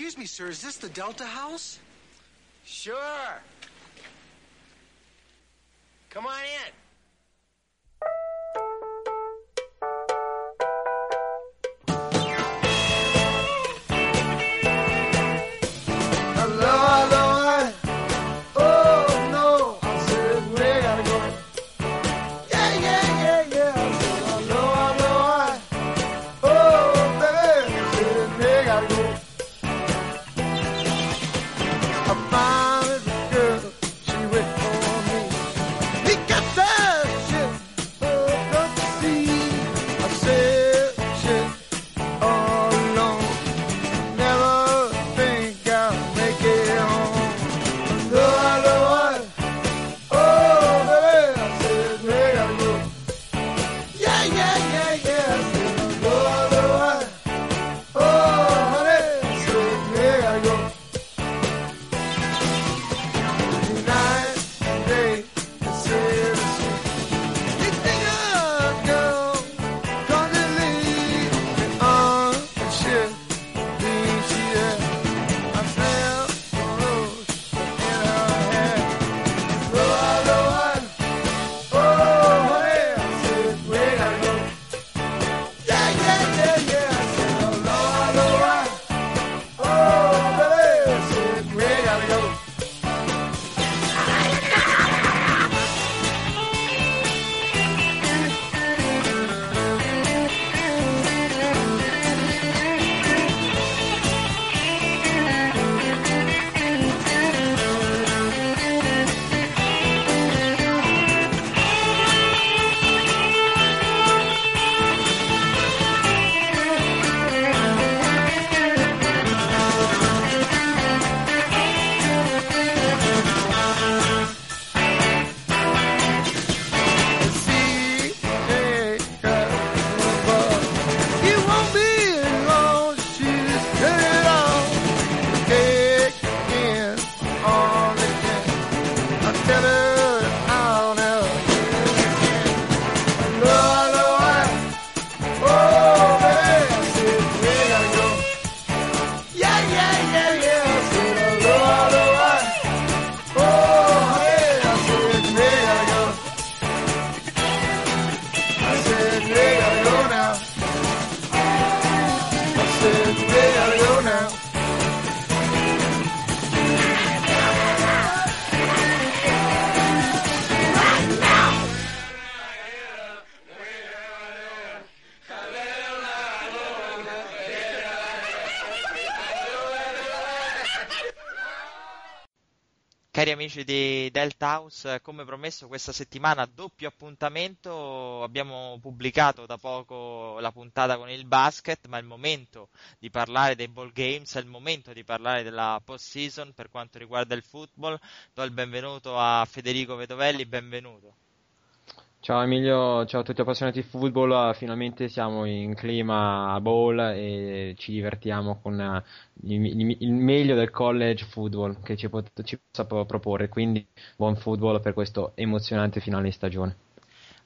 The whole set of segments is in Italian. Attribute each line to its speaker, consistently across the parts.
Speaker 1: Excuse me, sir, is this the Delta House?
Speaker 2: Sure. Come on in.
Speaker 3: House, come promesso questa settimana doppio appuntamento, abbiamo pubblicato da poco la puntata con il basket, ma è il momento di parlare dei ball games, è il momento di parlare della post season per quanto riguarda il football. Do il benvenuto a Federico Vedovelli, benvenuto.
Speaker 4: Ciao Emilio, ciao a tutti appassionati di football, finalmente siamo in clima bowl e ci divertiamo con eh, il, meglio del college football che ci, pot- ci possa pro- proporre, quindi buon football per questo emozionante finale di stagione.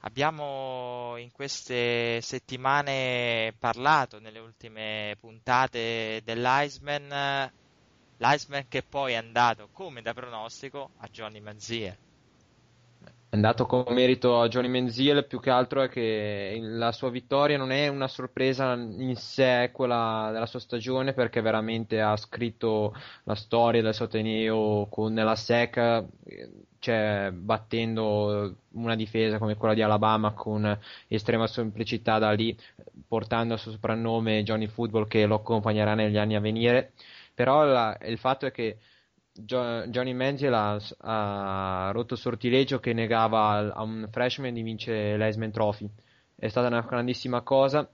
Speaker 3: Abbiamo in queste settimane parlato nelle ultime puntate dell'Iceman, l'Iceman che poi è andato come da pronostico a Johnny Manziel.
Speaker 4: È andato con merito a Johnny Manziel, più che altro è che la sua vittoria non è una sorpresa in sé quella della sua stagione perché veramente ha scritto la storia del suo Ateneo con la SEC, eh, cioè battendo una difesa come quella di Alabama con estrema semplicità da lì, portando il suo soprannome Johnny Football che lo accompagnerà negli anni a venire. Però la- il fatto è che Gio- Johnny Manziel ha, ha rotto il sortilegio che negava al- a un freshman di vincere l'Heisman Trophy. È stata una grandissima cosa.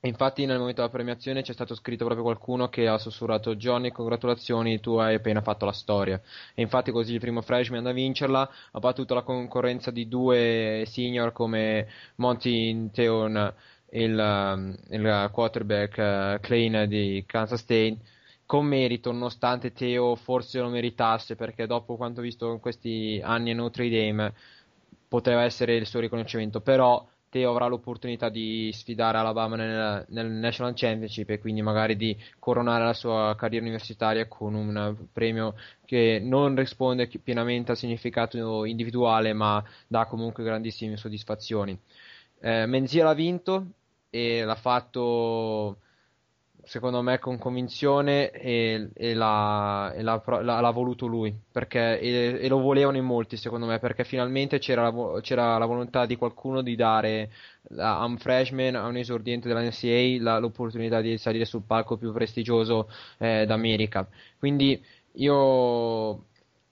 Speaker 4: Infatti nel momento della premiazione c'è stato scritto proprio qualcuno che ha sussurrato Johnny, congratulazioni, tu hai appena fatto la storia. E infatti così il primo freshman a vincerla ha battuto la concorrenza di due senior come Monty Theon, il, il quarterback uh, Klein di Kansas State, con merito, nonostante Teo forse lo meritasse, perché dopo quanto visto in questi anni a Notre Dame poteva essere il suo riconoscimento, però Teo avrà l'opportunità di sfidare Alabama nel, nel, National Championship e quindi magari di coronare la sua carriera universitaria con un premio che non risponde pienamente al significato individuale ma dà comunque grandissime soddisfazioni. Eh, Menziel ha vinto e l'ha fatto secondo me con convinzione e, e, l'ha, e l'ha, l'ha, l'ha, voluto lui perché, e, e, lo volevano in molti secondo me perché finalmente c'era la, c'era la volontà di qualcuno di dare a un freshman, a un esordiente della NCA la, l'opportunità di salire sul palco più prestigioso eh, d'America. Quindi io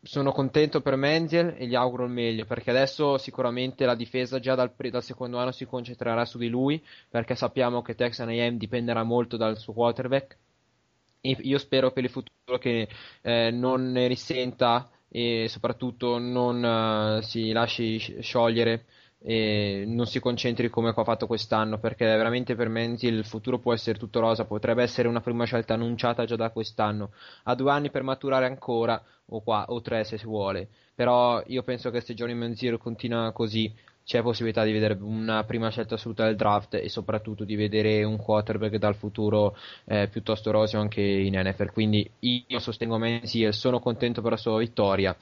Speaker 4: sono contento per Menziel e gli auguro il meglio perché adesso sicuramente la difesa già dal, dal, secondo anno si concentrerà su di lui perché sappiamo che Texan AM dipenderà molto dal suo quarterback. E io spero per il futuro che eh, non ne risenta e soprattutto non uh, si lasci sciogliere e non si concentri come ha fatto quest'anno perché veramente per Menzi il futuro può essere tutto rosa potrebbe essere una prima scelta annunciata già da quest'anno ha due anni per maturare ancora o, qua, o tre se si vuole però io penso che se Johnny Manziel continua così c'è possibilità di vedere una prima scelta assoluta del draft e soprattutto di vedere un quarterback dal futuro eh, piuttosto roseo anche in NFL quindi io sostengo Manziel sono contento per la sua vittoria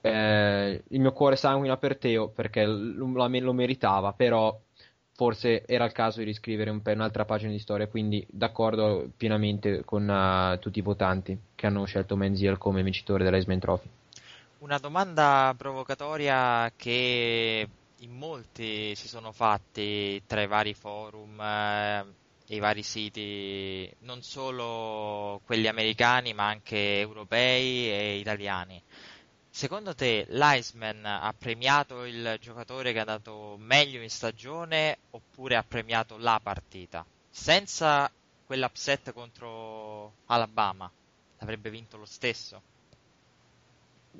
Speaker 4: eh, il mio cuore sanguina per Teo perché lo, lo, meritava, però forse era il caso di riscrivere un, un'altra pagina di storia, quindi d'accordo pienamente con uh, tutti i votanti che hanno scelto Menziel come vincitore dell'Heisman Trophy.
Speaker 3: Una domanda provocatoria che in molti si sono fatti tra i vari forum eh, e i vari siti, non solo quelli americani ma anche europei e italiani. Secondo te l'Iceman ha premiato il giocatore che ha dato meglio in stagione oppure ha premiato la partita? Senza quell'upset contro Alabama avrebbe vinto lo stesso?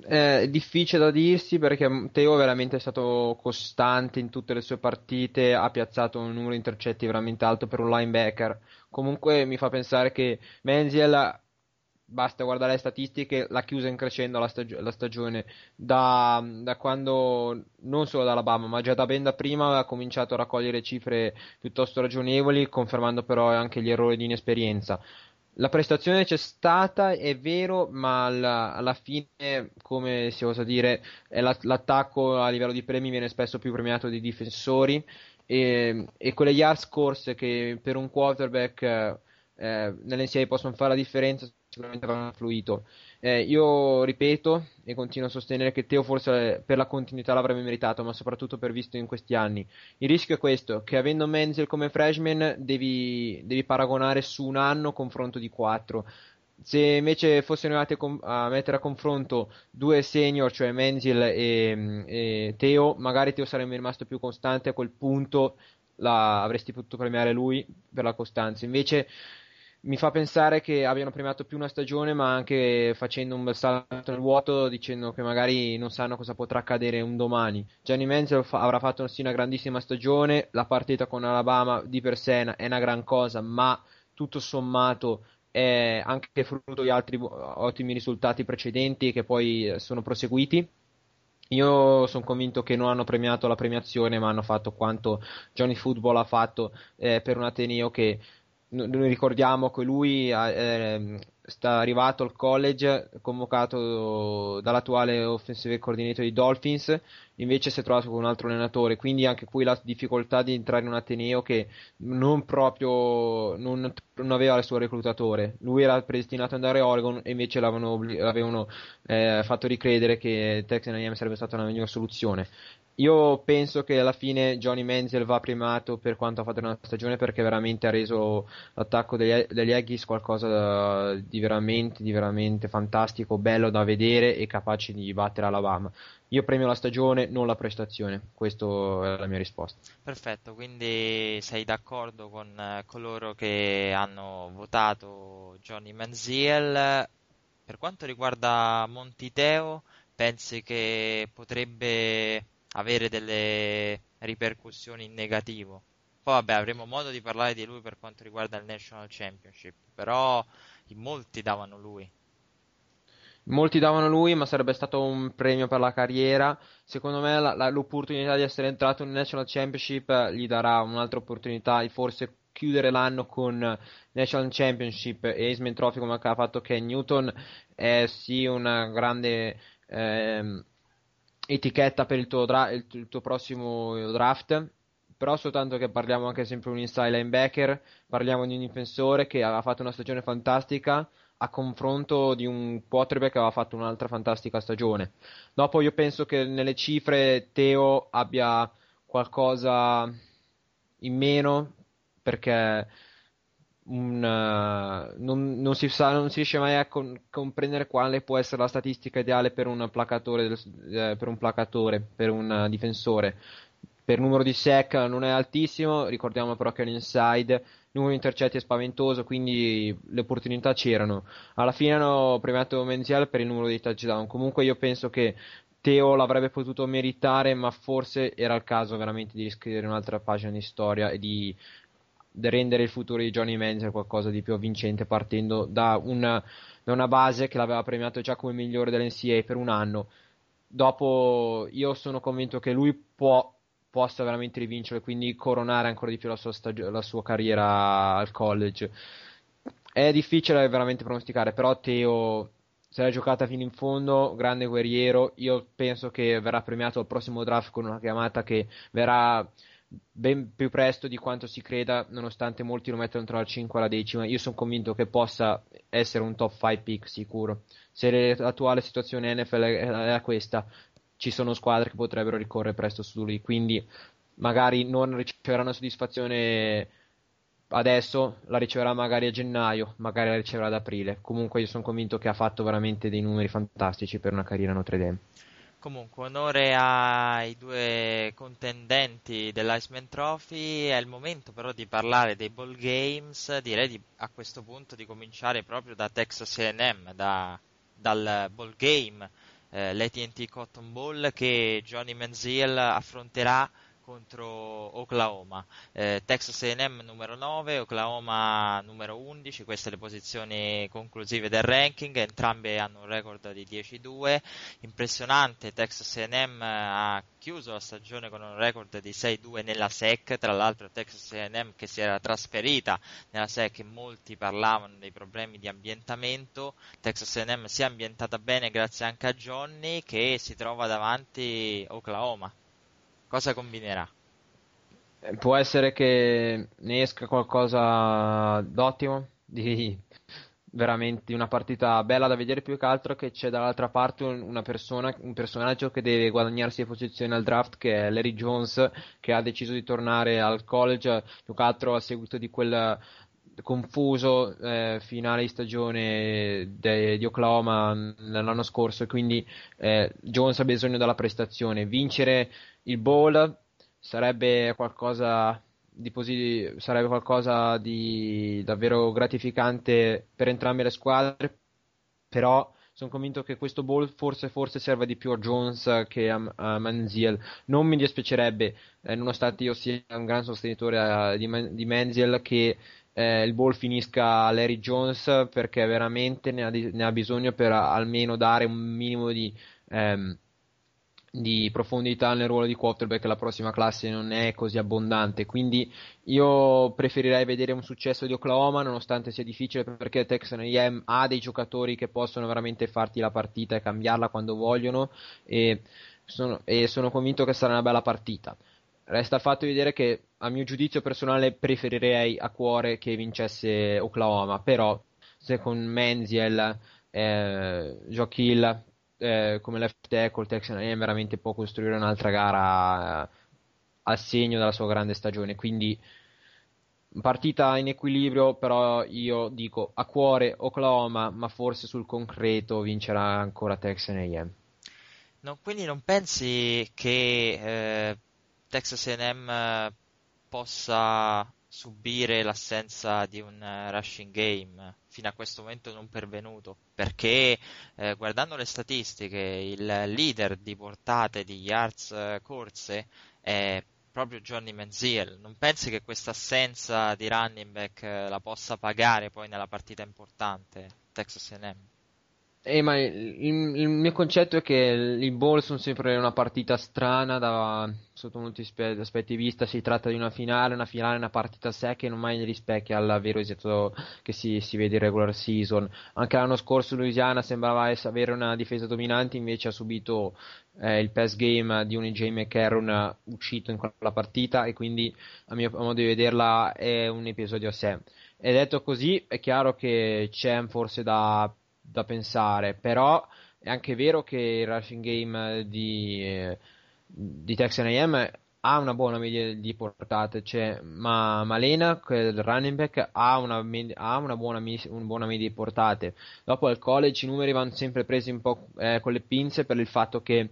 Speaker 4: È difficile da dirsi perché Teo veramente è stato costante in tutte le sue partite, ha piazzato un numero di intercetti veramente alto per un linebacker. Comunque mi fa pensare che Menziel basta guardare le statistiche, l'ha chiusa in crescendo la, stag- la stagione da, da, quando, non solo da Alabama, ma già da ben da prima ha cominciato a raccogliere cifre piuttosto ragionevoli, confermando però anche gli errori di inesperienza. La prestazione c'è stata, è vero, ma alla, alla fine, come si osa dire, la, l'attacco a livello di premi viene spesso più premiato dei difensori e, e quelle yards corse che per un quarterback eh, nell'NCAA possono fare la differenza sicuramente avranno influito. Eh, io ripeto e continuo a sostenere che Teo forse per la continuità l'avrebbe meritato, ma soprattutto per visto in questi anni. Il rischio è questo, che avendo Menzel come freshman devi, devi paragonare su un anno confronto di quattro. Se invece fossero arrivati a mettere a confronto due senior, cioè Menzel e, e Teo, magari Teo sarebbe rimasto più costante, a quel punto la, avresti potuto premiare lui per la costanza. Invece mi fa pensare che abbiano premiato più una stagione, ma anche facendo un bel salto nel vuoto, dicendo che magari non sanno cosa potrà accadere un domani. Gianni Menzel fa- avrà fatto sì, una grandissima stagione, la partita con Alabama di per sé è una gran cosa, ma tutto sommato è anche frutto di altri ottimi risultati precedenti che poi sono proseguiti. Io sono convinto che non hanno premiato la premiazione, ma hanno fatto quanto Johnny Football ha fatto eh, per un Ateneo che noi ricordiamo che lui eh, sta arrivato al college convocato dall'attuale offensive coordinator di Dolphins invece si è trovato con un altro allenatore. Quindi anche qui la difficoltà di entrare in un Ateneo che non proprio non, non aveva il suo reclutatore. Lui era predestinato ad andare a Oregon e invece l'avevano, l'avevano eh, fatto ricredere che Texas A&M sarebbe stata una migliore soluzione io penso che alla fine Johnny Menzel va primato per quanto ha fatto nella stagione perché veramente ha reso l'attacco degli, degli Aggies qualcosa di veramente, di veramente fantastico, bello da vedere e capace di battere Alabama. Io premio la stagione, non la prestazione. Questa è la mia risposta.
Speaker 3: Perfetto, quindi sei d'accordo con eh, coloro che hanno votato Johnny Manziel. Per quanto riguarda Montiteo, pensi che potrebbe avere delle ripercussioni in negativo. Poi vabbè, avremo modo di parlare di lui per quanto riguarda il National Championship, però in molti davano lui.
Speaker 4: molti davano lui, ma sarebbe stato un premio per la carriera. Secondo me la, la, l'opportunità di essere entrato in National Championship gli darà un'altra opportunità di forse chiudere l'anno con National Championship e Ace Trophy come ha fatto Ken Newton è sì una grande eh, etichetta per il tuo, dra- il, il tuo prossimo draft però soltanto che parliamo anche sempre di un inside linebacker, parliamo di un difensore che ha fatto una stagione fantastica a confronto di un quarterback che aveva fatto un'altra fantastica stagione. Dopo io penso che nelle cifre Teo abbia qualcosa in meno perché un, uh, non, non, si sa, non, si riesce mai a con, comprendere quale può essere la statistica ideale per un placatore, del, eh, per un, placatore, per un uh, difensore. Per numero di sec non è altissimo, ricordiamo però che è un inside, il numero di intercetti è spaventoso, quindi le opportunità c'erano. Alla fine hanno premiato Menziel per il numero di touchdown. Comunque io penso che Teo l'avrebbe potuto meritare, ma forse era il caso veramente di riscrivere un'altra pagina di storia e di rendere il futuro di Johnny Manziel qualcosa di più avvincente partendo da una, da una base che l'aveva premiato già come migliore dell'NCA per un anno. Dopo io sono convinto che lui può, possa veramente rivincere, quindi coronare ancora di più la sua, stag- la sua carriera al college. È difficile veramente pronosticare, però Teo se l'ha giocata fino in fondo, grande guerriero. Io penso che verrà premiato al prossimo draft con una chiamata che verrà ben più presto di quanto si creda, nonostante molti lo mettano tra la 5 e la decima. Io sono convinto che possa essere un top 5 pick sicuro. Se l'attuale situazione NFL è questa, ci sono squadre che potrebbero ricorrere presto su lui. Quindi magari non riceveranno soddisfazione adesso, la riceverà magari a gennaio, magari la riceverà ad aprile. Comunque io sono convinto che ha fatto veramente dei numeri fantastici per una carriera Notre Dame.
Speaker 3: Comunque, onore ai due contendenti dell'Iceman Trophy. È il momento però di parlare dei ball games. Direi di, a questo punto di cominciare proprio da Texas AM, da, dal ball game, eh, l'ATT Cotton Bowl che Johnny Manziel affronterà contro Oklahoma. Eh, Texas A&M numero 9, Oklahoma numero 11, queste le posizioni conclusive del ranking, entrambe hanno un record di 10-2. Impressionante, Texas A&M ha chiuso la stagione con un record di 6-2 nella SEC, tra l'altro Texas A&M che si era trasferita nella SEC molti parlavano dei problemi di ambientamento, Texas A&M si è ambientata bene grazie anche a Johnny che si trova davanti Oklahoma cosa combinerà?
Speaker 4: Eh, può essere che ne esca qualcosa d'ottimo, di veramente una partita bella da vedere più che altro che c'è dall'altra parte una persona, un personaggio che deve guadagnarsi le posizioni al draft che è Larry Jones che ha deciso di tornare al college più che altro a seguito di quel confuso eh, finale di stagione de, di Oklahoma l'anno scorso e quindi eh, Jones ha bisogno della prestazione vincere il bowl sarebbe qualcosa di, posi- sarebbe qualcosa di davvero gratificante per entrambe le squadre, però sono convinto che questo bowl forse, forse serva di più a Jones che a, a Manziel. Non mi dispiacerebbe, eh, nonostante io sia un gran sostenitore eh, di, Man- di Manziel, che eh, il ball finisca a Larry Jones perché veramente ne ha, ne ha bisogno per almeno dare un minimo di... Ehm, di profondità nel ruolo di quarterback la prossima classe non è così abbondante. Quindi io preferirei vedere un successo di Oklahoma nonostante sia difficile perché Texan A&M ha dei giocatori che possono veramente farti la partita e cambiarla quando vogliono e sono, e sono convinto che sarà una bella partita resta il fatto di vedere che a mio giudizio personale preferirei a cuore che vincesse Oklahoma però se con Menziel eh, Hill eh, come left tackle Texan A&M veramente può costruire un'altra gara eh, al segno della sua grande stagione. Quindi partita in equilibrio però io dico a cuore Oklahoma ma forse sul concreto vincerà ancora Texan A&M
Speaker 3: no, quindi non pensi che eh, Texas A&M possa subire l'assenza di un uh, rushing game fino a questo momento non pervenuto perché eh, guardando le statistiche il leader di portate di yards uh, corse è proprio Johnny Manziel non pensi che questa assenza di running back la possa pagare poi nella partita importante Texas A&M?
Speaker 4: Eh, ma il, il mio concetto è che i bowl sono sempre una partita strana da, sotto molti aspe- aspetti di vista. Si tratta di una finale, una finale una partita a sé che non mai rispecchia al vero esito che si, si, vede in regular season. Anche l'anno scorso Louisiana sembrava avere una difesa dominante, invece ha subito eh, il pass game di un AJ McCarron uscito in quella partita e quindi a mio modo di vederla è un episodio a sé. E detto così, è chiaro che c'è forse da da pensare, però è anche vero che il rushing game di, eh, di Texan AM ha una buona media di portate, cioè, ma Malena, il running back, ha una, ha una, buona, una buona media di portate. Dopo al college i numeri vanno sempre presi un po' eh, con le pinze per il fatto che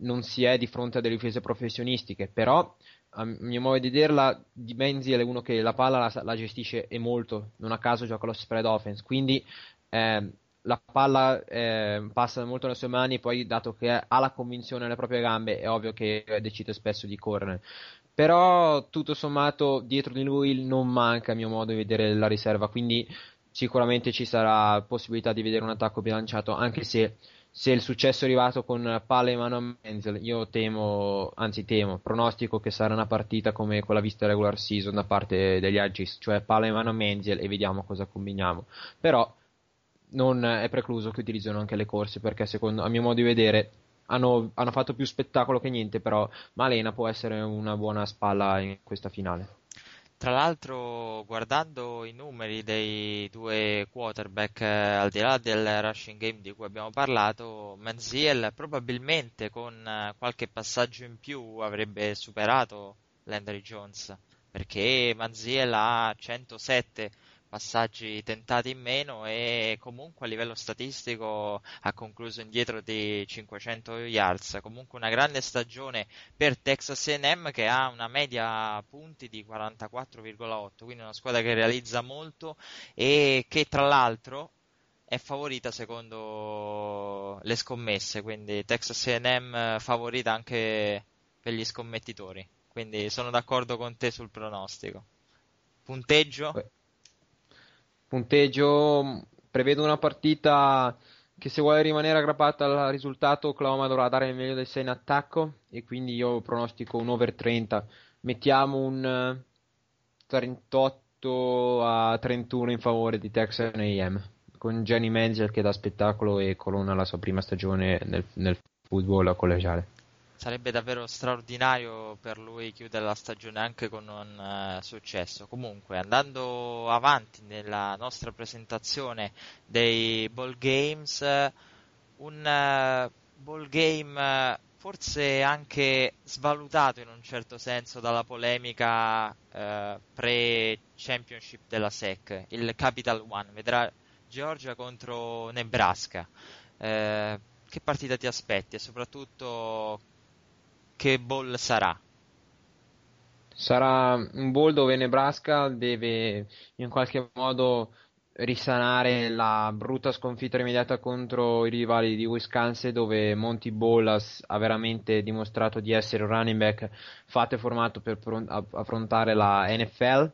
Speaker 4: non si è di fronte a delle difese professionistiche, però a mio modo di vederla, Di Menziel è uno che la palla la, la, gestisce e molto, non a caso gioca lo spread offense, quindi eh, la palla eh, passa molto nelle sue mani, poi dato che ha la convinzione nelle proprie gambe, è ovvio che decide spesso di correre. Però tutto sommato dietro di lui non manca a mio modo di vedere la riserva, quindi sicuramente ci sarà possibilità di vedere un attacco bilanciato, anche se, se il successo è arrivato con palla in mano a Menzel, io temo, anzi temo, pronostico che sarà una partita come quella vista regular season da parte degli Agis, cioè palla in mano a Menzel e vediamo cosa combiniamo. Però non è precluso che utilizzino anche le corse perché secondo a mio modo di vedere hanno, hanno fatto più spettacolo che niente però Malena può essere una buona spalla in questa finale.
Speaker 3: Tra l'altro, guardando i numeri dei due quarterback, eh, al di là del rushing game di cui abbiamo parlato, Manziel probabilmente con eh, qualche passaggio in più avrebbe superato Landry Jones, perché Manziel ha 107 passaggi tentati in meno e comunque a livello statistico ha concluso indietro di 500 yards. Comunque una grande stagione per Texas A&M che ha una media punti di 44,8, quindi una squadra che realizza molto e che tra l'altro è favorita secondo le scommesse, quindi Texas A&M favorita anche per gli scommettitori. Quindi sono d'accordo con te sul pronostico. Punteggio?
Speaker 4: Punteggio, prevedo una partita che se vuole rimanere aggrappata al risultato Oklahoma dovrà dare il meglio del 6 in attacco e quindi io pronostico un over 30. Mettiamo un 38 a 31 in favore di Texas A&M con Jenny Menzel che dà spettacolo e corona la sua prima stagione nel, nel football collegiale
Speaker 3: sarebbe davvero straordinario per lui chiudere la stagione anche con un uh, successo. Comunque, andando avanti nella nostra presentazione dei ball games, un uh, ball game uh, forse anche svalutato in un certo senso dalla polemica pre-championship della SEC, il Capital One, vedrà Georgia contro Nebraska. che partita ti aspetti e soprattutto che ball sarà?
Speaker 4: Sarà un ball dove Nebraska deve in qualche modo risanare la brutta sconfitta immediata contro i rivali di Wisconsin dove Monty Bollas ha veramente dimostrato di essere un running back fatto e formato per affrontare la NFL.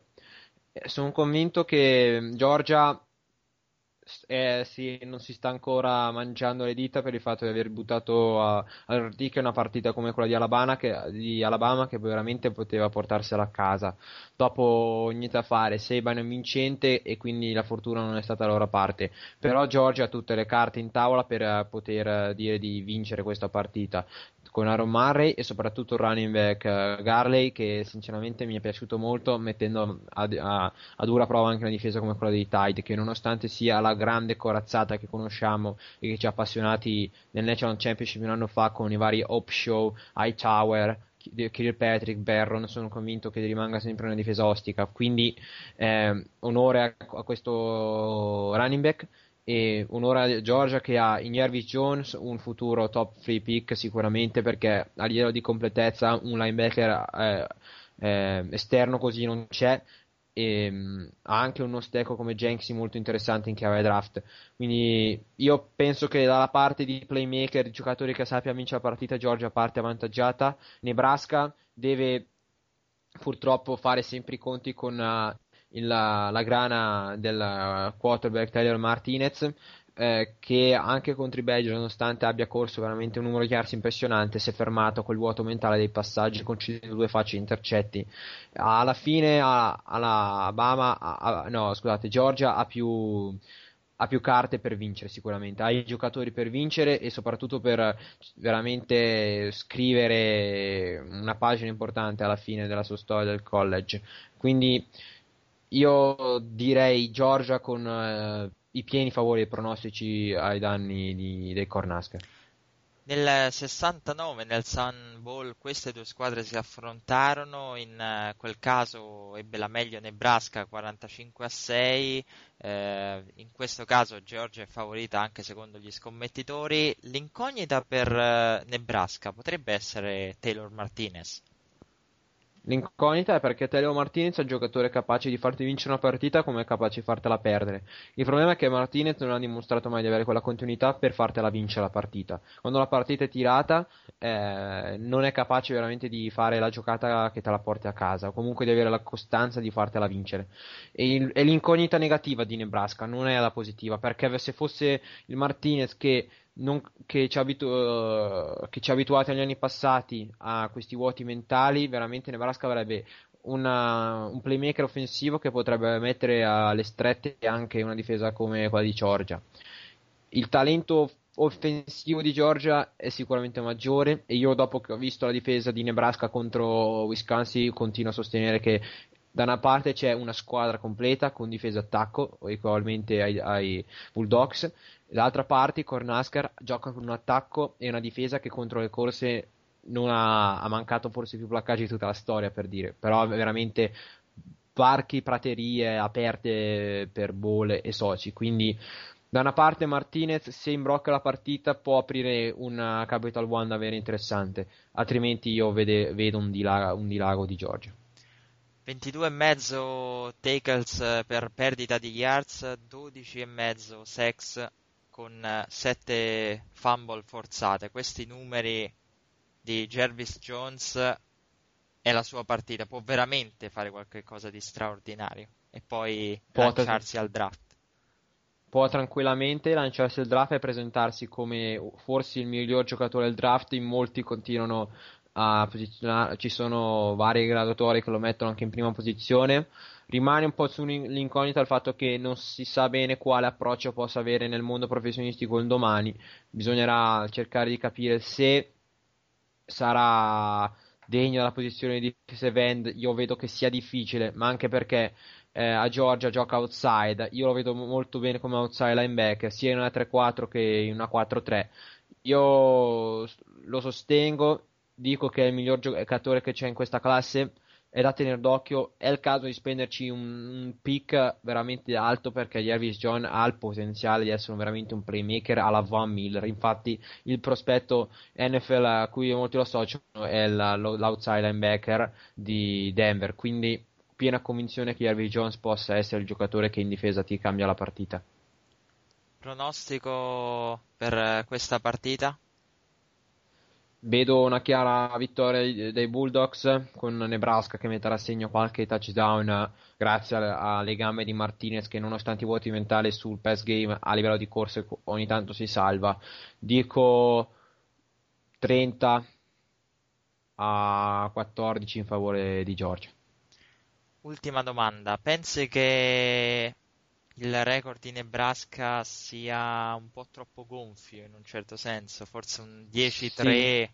Speaker 4: Sono convinto che Georgia eh, sì, non si sta ancora mangiando le dita per il fatto di aver buttato a, all'ortiche una partita come quella di Alabama, che, di Alabama che veramente poteva portarsela a casa. Dopo niente da fare, Saban è vincente e quindi la fortuna non è stata la loro parte. Però Georgia ha tutte le carte in tavola per poter dire di vincere questa partita con Aaron Murray e soprattutto il running back uh, Garley che sinceramente mi è piaciuto molto mettendo a, a, a, dura prova anche una difesa come quella dei Tide che nonostante sia la grande corazzata che conosciamo e che ci ha appassionati nel National Championship un anno fa con i vari Hope Show, Hightower Kirkpatrick, Barron, sono convinto che rimanga sempre una difesa ostica, quindi eh, onore a, a questo running back e un'ora Georgia che ha in Jarvis Jones un futuro top free pick sicuramente perché a livello di completezza un linebacker eh, eh, esterno così non c'è e um, ha anche uno stecco come Jenks molto interessante in chiave draft. Quindi io penso che dalla parte di playmaker di giocatori che sappia vincere la partita Georgia parte avvantaggiata. Nebraska deve purtroppo fare sempre i conti con uh, il, la grana del quarterback Tyler Martinez eh, che anche contro i Badgers, nonostante abbia corso veramente un numero di yards impressionante, si è fermato col vuoto mentale dei passaggi, concedendo due facili intercetti. Alla fine, Alabama, a, no, scusate, Georgia ha più ha più carte per vincere sicuramente, ha i giocatori per vincere e soprattutto per veramente scrivere una pagina importante alla fine della sua storia del college. Quindi io direi Georgia con eh, i pieni favori e pronostici ai danni di, dei Cornhusker.
Speaker 3: Nel 69, nel Sun Bowl, queste due squadre si affrontarono, in uh, quel caso ebbe la meglio Nebraska 45 a 6, eh, in questo caso Georgia è favorita anche secondo gli scommettitori. L'incognita per uh, Nebraska potrebbe essere Taylor Martinez.
Speaker 4: L'incognita è perché Teleo Martinez è un giocatore capace di farti vincere una partita come è capace di fartela perdere. Il problema è che Martinez non ha dimostrato mai di avere quella continuità per fartela vincere la partita. Quando la partita è tirata eh, non è capace veramente di fare la giocata che te la porti a casa, o comunque di avere la costanza di fartela vincere. E, il, e l'incognita negativa di Nebraska, non è la positiva, perché se fosse il Martinez che non, che, ci abitu- uh, che ci ha abituati negli anni passati a questi vuoti mentali, veramente Nebraska avrebbe una, un playmaker offensivo che potrebbe mettere alle strette anche una difesa come quella di Georgia. Il talento offensivo di Georgia è sicuramente maggiore e io dopo che ho visto la difesa di Nebraska contro Wisconsin continuo a sostenere che da una parte c'è una squadra completa con difesa attacco ugualmente ai, ai Bulldogs. L'altra parte, Cornasker gioca con un attacco e una difesa che contro le corse non ha, ha mancato forse più placcaggi di tutta la storia per dire, però veramente parchi, praterie aperte per bole e soci, quindi da una parte Martinez se imbrocca la partita può aprire una Capital One davvero interessante, altrimenti io vede, vedo un, dilago, un dilago di Giorgio.
Speaker 3: 22,5 tackles per perdita di yards, 12,5 sex con 7 eh, fumble forzate. Questi numeri di Jervis Jones è la sua partita, può veramente fare qualcosa di straordinario e poi può lanciarsi al draft.
Speaker 4: Può tranquillamente lanciarsi al draft e presentarsi come forse il miglior giocatore del draft. In molti continuano a posizionare, ci sono vari graduatori che lo mettono anche in prima posizione rimane un po' sull'incognita il fatto che non si sa bene quale approccio possa avere nel mondo professionistico il domani. Bisognerà cercare di capire se sarà degno della posizione di defensive end. Io vedo che sia difficile, ma anche perché eh, a Georgia gioca outside. Io lo vedo molto bene come outside linebacker, sia in una 3-4 che in una 4-3. Io lo sostengo, dico che è il miglior giocatore che c'è in questa classe è da tenere d'occhio. È il caso di spenderci un, un pick veramente alto perché Jervis John ha il potenziale di essere veramente un playmaker alla Van Miller. Infatti, il prospetto NFL a cui molti lo associano è la, l'outside linebacker di Denver. Quindi, piena convinzione che Jervis Jones possa essere il giocatore che in difesa ti cambia la partita.
Speaker 3: Pronostico per questa partita?
Speaker 4: Vedo una chiara vittoria dei Bulldogs con Nebraska che metterà a segno qualche touchdown grazie alle gambe di Martinez che nonostante i vuoti mentali sul pass game a livello di corse ogni tanto si salva. Dico 30 a 14 in favore di Georgia.
Speaker 3: Ultima domanda, pensi che il record di Nebraska sia un po' troppo gonfio in un certo senso, forse un 10-3 sì.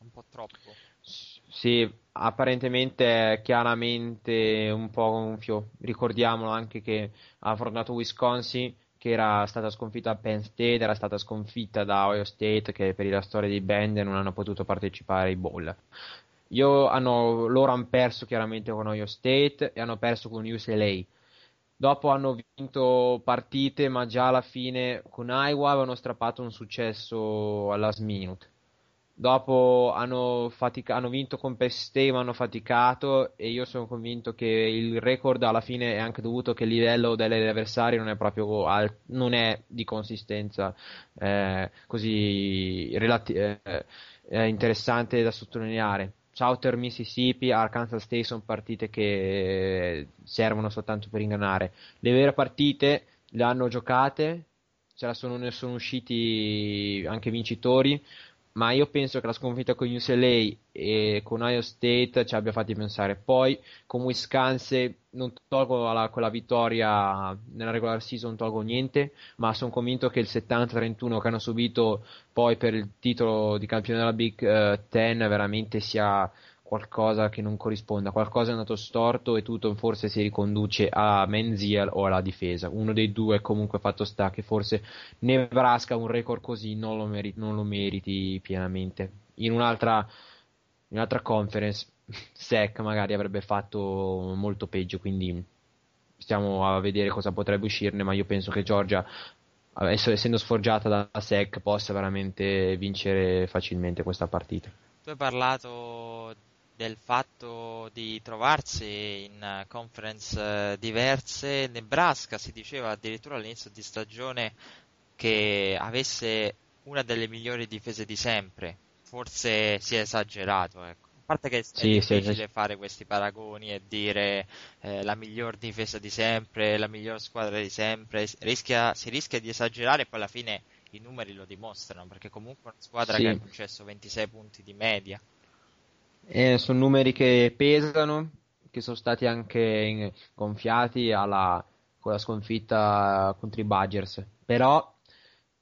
Speaker 3: un po' troppo.
Speaker 4: Sì, apparentemente è chiaramente un po' gonfio. Ricordiamolo anche che ha affrontato Wisconsin, che era stata sconfitta da Penn State, era stata sconfitta da Ohio State, che per la storia di band non hanno potuto partecipare ai bowl. Io hanno, loro hanno perso chiaramente con Ohio State e hanno perso con UCLA Dopo hanno vinto partite, ma già alla fine con Iowa avevano strappato un successo last minute. Dopo hanno, fatica- hanno vinto con Penn ma hanno faticato e io sono convinto che il record alla fine è anche dovuto che il livello degli avversari non è proprio al- non è di consistenza eh, così relati- eh, eh, interessante da sottolineare Southern Mississippi, Arkansas State sono partite che servono soltanto per ingannare. Le vere partite le hanno giocate ce la sono, ne sono usciti anche vincitori, ma io penso che la sconfitta con UCLA e con Ohio State ci abbia fatti pensare. Poi con Wisconsin non tolgo la, quella vittoria nella regular season, tolgo niente, ma sono convinto che il 70-31 che hanno subito poi per il titolo di campione della Big uh, Ten veramente sia qualcosa che non corrisponda, qualcosa è andato storto e tutto forse si riconduce a Menziel o alla difesa. Uno dei due comunque fatto sta che forse Nebraska un record così non lo, meriti, non lo meriti pienamente. In un'altra, in un'altra conference SEC magari avrebbe fatto molto peggio, quindi stiamo a vedere cosa potrebbe uscirne, ma io penso che Georgia essendo sforgiata da SEC possa veramente vincere facilmente questa partita.
Speaker 3: Tu hai parlato del fatto di trovarsi in conference eh, diverse. Nebraska si diceva addirittura all'inizio di stagione che avesse una delle migliori difese di sempre. Forse si è esagerato, ecco. A parte che è sì, difficile sì, fare questi paragoni e dire eh, la miglior difesa di sempre, la miglior squadra di sempre, rischia, si rischia di esagerare e poi alla fine i numeri lo dimostrano, perché comunque è una squadra sì. che ha concesso 26 punti di media.
Speaker 4: Eh, sono numeri che pesano, che sono stati anche gonfiati alla, con la sconfitta contro i Badgers. Però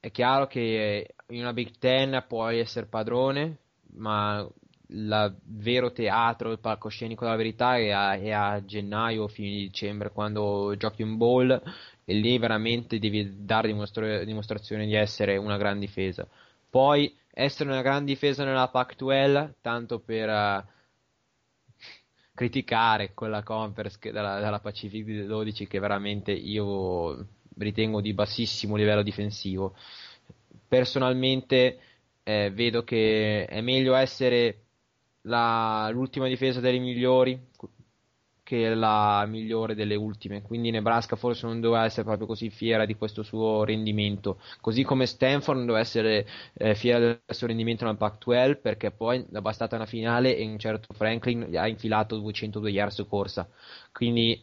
Speaker 4: è chiaro che in una Big Ten puoi essere padrone, ma il vero teatro, il palcoscenico della verità è a, è a gennaio o fine di dicembre quando giochi un bowl e lì veramente devi dare dimostra- dimostrazione di essere una gran difesa. Poi essere una gran difesa nella Pac-12, tanto per uh, criticare quella conference della, della Pacific 12 che veramente io ritengo di bassissimo livello difensivo. Personalmente eh, vedo che è meglio essere la, l'ultima difesa delle migliori che è la migliore delle ultime. Quindi Nebraska forse non doveva essere proprio così fiera di questo suo rendimento, così come Stanford non doveva essere eh, fiera del suo rendimento nel Pac-12 perché poi è bastata una finale e un certo Franklin ha infilato 202 yards corsa. Quindi